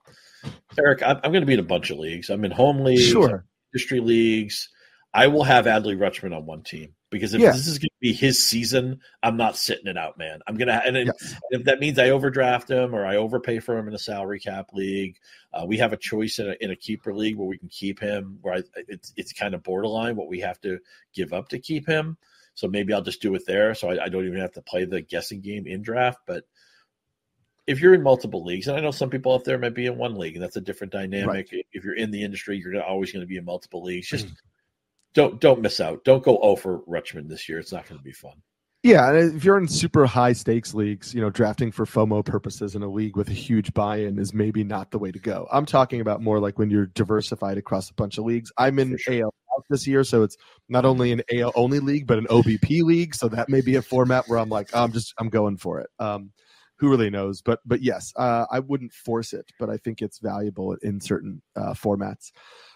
Speaker 4: Eric, I'm, I'm going to be in a bunch of leagues. I'm in home leagues,
Speaker 3: sure.
Speaker 4: industry leagues. I will have Adley Rutschman on one team because if yeah. this is going to be his season, I'm not sitting it out, man. I'm gonna, and yes. if that means I overdraft him or I overpay for him in a salary cap league, uh, we have a choice in a, in a, keeper league where we can keep him. Where I, it's it's kind of borderline what we have to give up to keep him. So maybe I'll just do it there, so I, I don't even have to play the guessing game in draft. But if you're in multiple leagues, and I know some people out there might be in one league, and that's a different dynamic. Right. If you're in the industry, you're always going to be in multiple leagues. Just mm. Don't don't miss out. Don't go over Rutschman this year. It's not going to be fun.
Speaker 3: Yeah, and if you're in super high stakes leagues, you know, drafting for FOMO purposes in a league with a huge buy-in is maybe not the way to go. I'm talking about more like when you're diversified across a bunch of leagues. I'm in sure. AL this year, so it's not only an AL only league, but an OBP league. So that may be a format where I'm like, I'm just I'm going for it. Um, who really knows? But but yes, uh, I wouldn't force it, but I think it's valuable in certain uh, formats.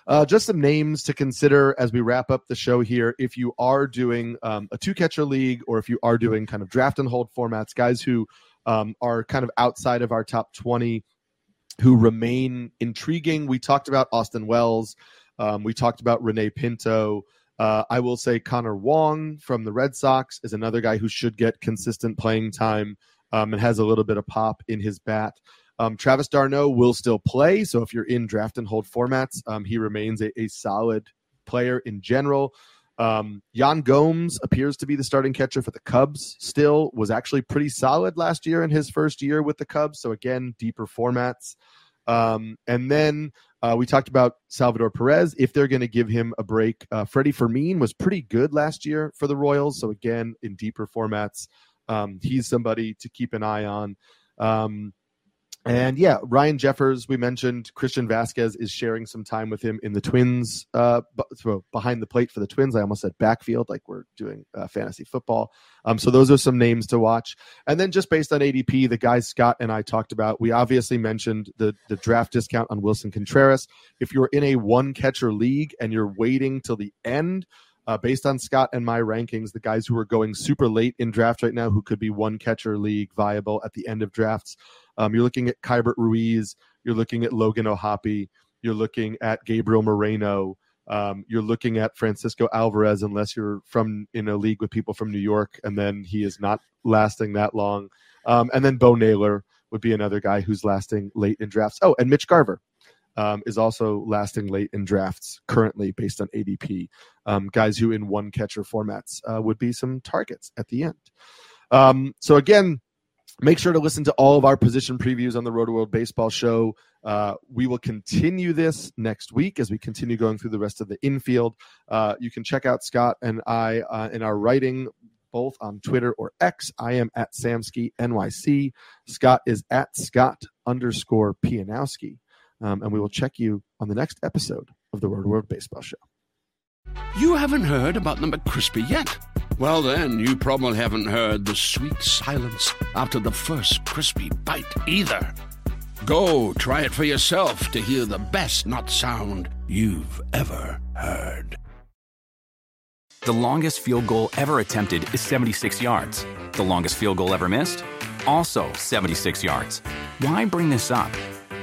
Speaker 3: Uh, just some names to consider as we wrap up the show here. If you are doing um, a two catcher league, or if you are doing kind of draft and hold formats, guys who um, are kind of outside of our top twenty, who remain intriguing. We talked about Austin Wells. Um, we talked about Rene Pinto. Uh, I will say Connor Wong from the Red Sox is another guy who should get consistent playing time um, and has a little bit of pop in his bat. Um, Travis d'Arnaud will still play, so if you're in draft and hold formats, um, he remains a, a, solid player in general. Um, Yan Gomes appears to be the starting catcher for the Cubs. Still was actually pretty solid last year in his first year with the Cubs. So again, deeper formats. Um, and then uh, we talked about Salvador Perez. If they're going to give him a break, uh, Freddie Fermin was pretty good last year for the Royals. So again, in deeper formats, um, he's somebody to keep an eye on. Um, and yeah, Ryan Jeffers, we mentioned Christian Vázquez is sharing some time with him in the Twins, uh, behind the plate for the Twins. I almost said backfield, like we're doing uh, fantasy football. Um, so those are some names to watch. And then just based on ADP, the guys Scott and I talked about, we obviously mentioned the the draft discount on Willson Contreras. If you're in a one catcher league and you're waiting till the end, uh, based on Scott and my rankings, the guys who are going super late in draft right now, who could be one catcher league viable at the end of drafts. Um, you're looking at Keibert Ruiz. You're looking at Logan O'Hoppe. You're looking at Gabriel Moreno. Um, you're looking at Francisco Alvarez, unless you're from in a league with people from New York, and then he is not lasting that long. Um, and then Bo Naylor would be another guy who's lasting late in drafts. Oh, and Mitch Garver um, is also lasting late in drafts currently based on ADP. Um, guys who in one catcher formats uh, would be some targets at the end. Um, so again, Make sure to listen to all of our position previews on the Rotoworld Baseball Show. Uh, we will continue this next week as we continue going through the rest of the infield. Uh, you can check out Scott and I uh, in our writing both on Twitter or X. I am at Samsky NYC. Scott is at Scott underscore Pianowski. Um, and we will check you on the next episode of the Rotoworld Baseball Show.
Speaker 1: You haven't heard about the McCrispy yet? Well, then, you probably haven't heard the sweet silence after the first crispy bite either. Go try it for yourself to hear the best nut sound you've ever heard.
Speaker 2: The longest field goal ever attempted is 76 yards. The longest field goal ever missed? Also 76 yards. Why bring this up?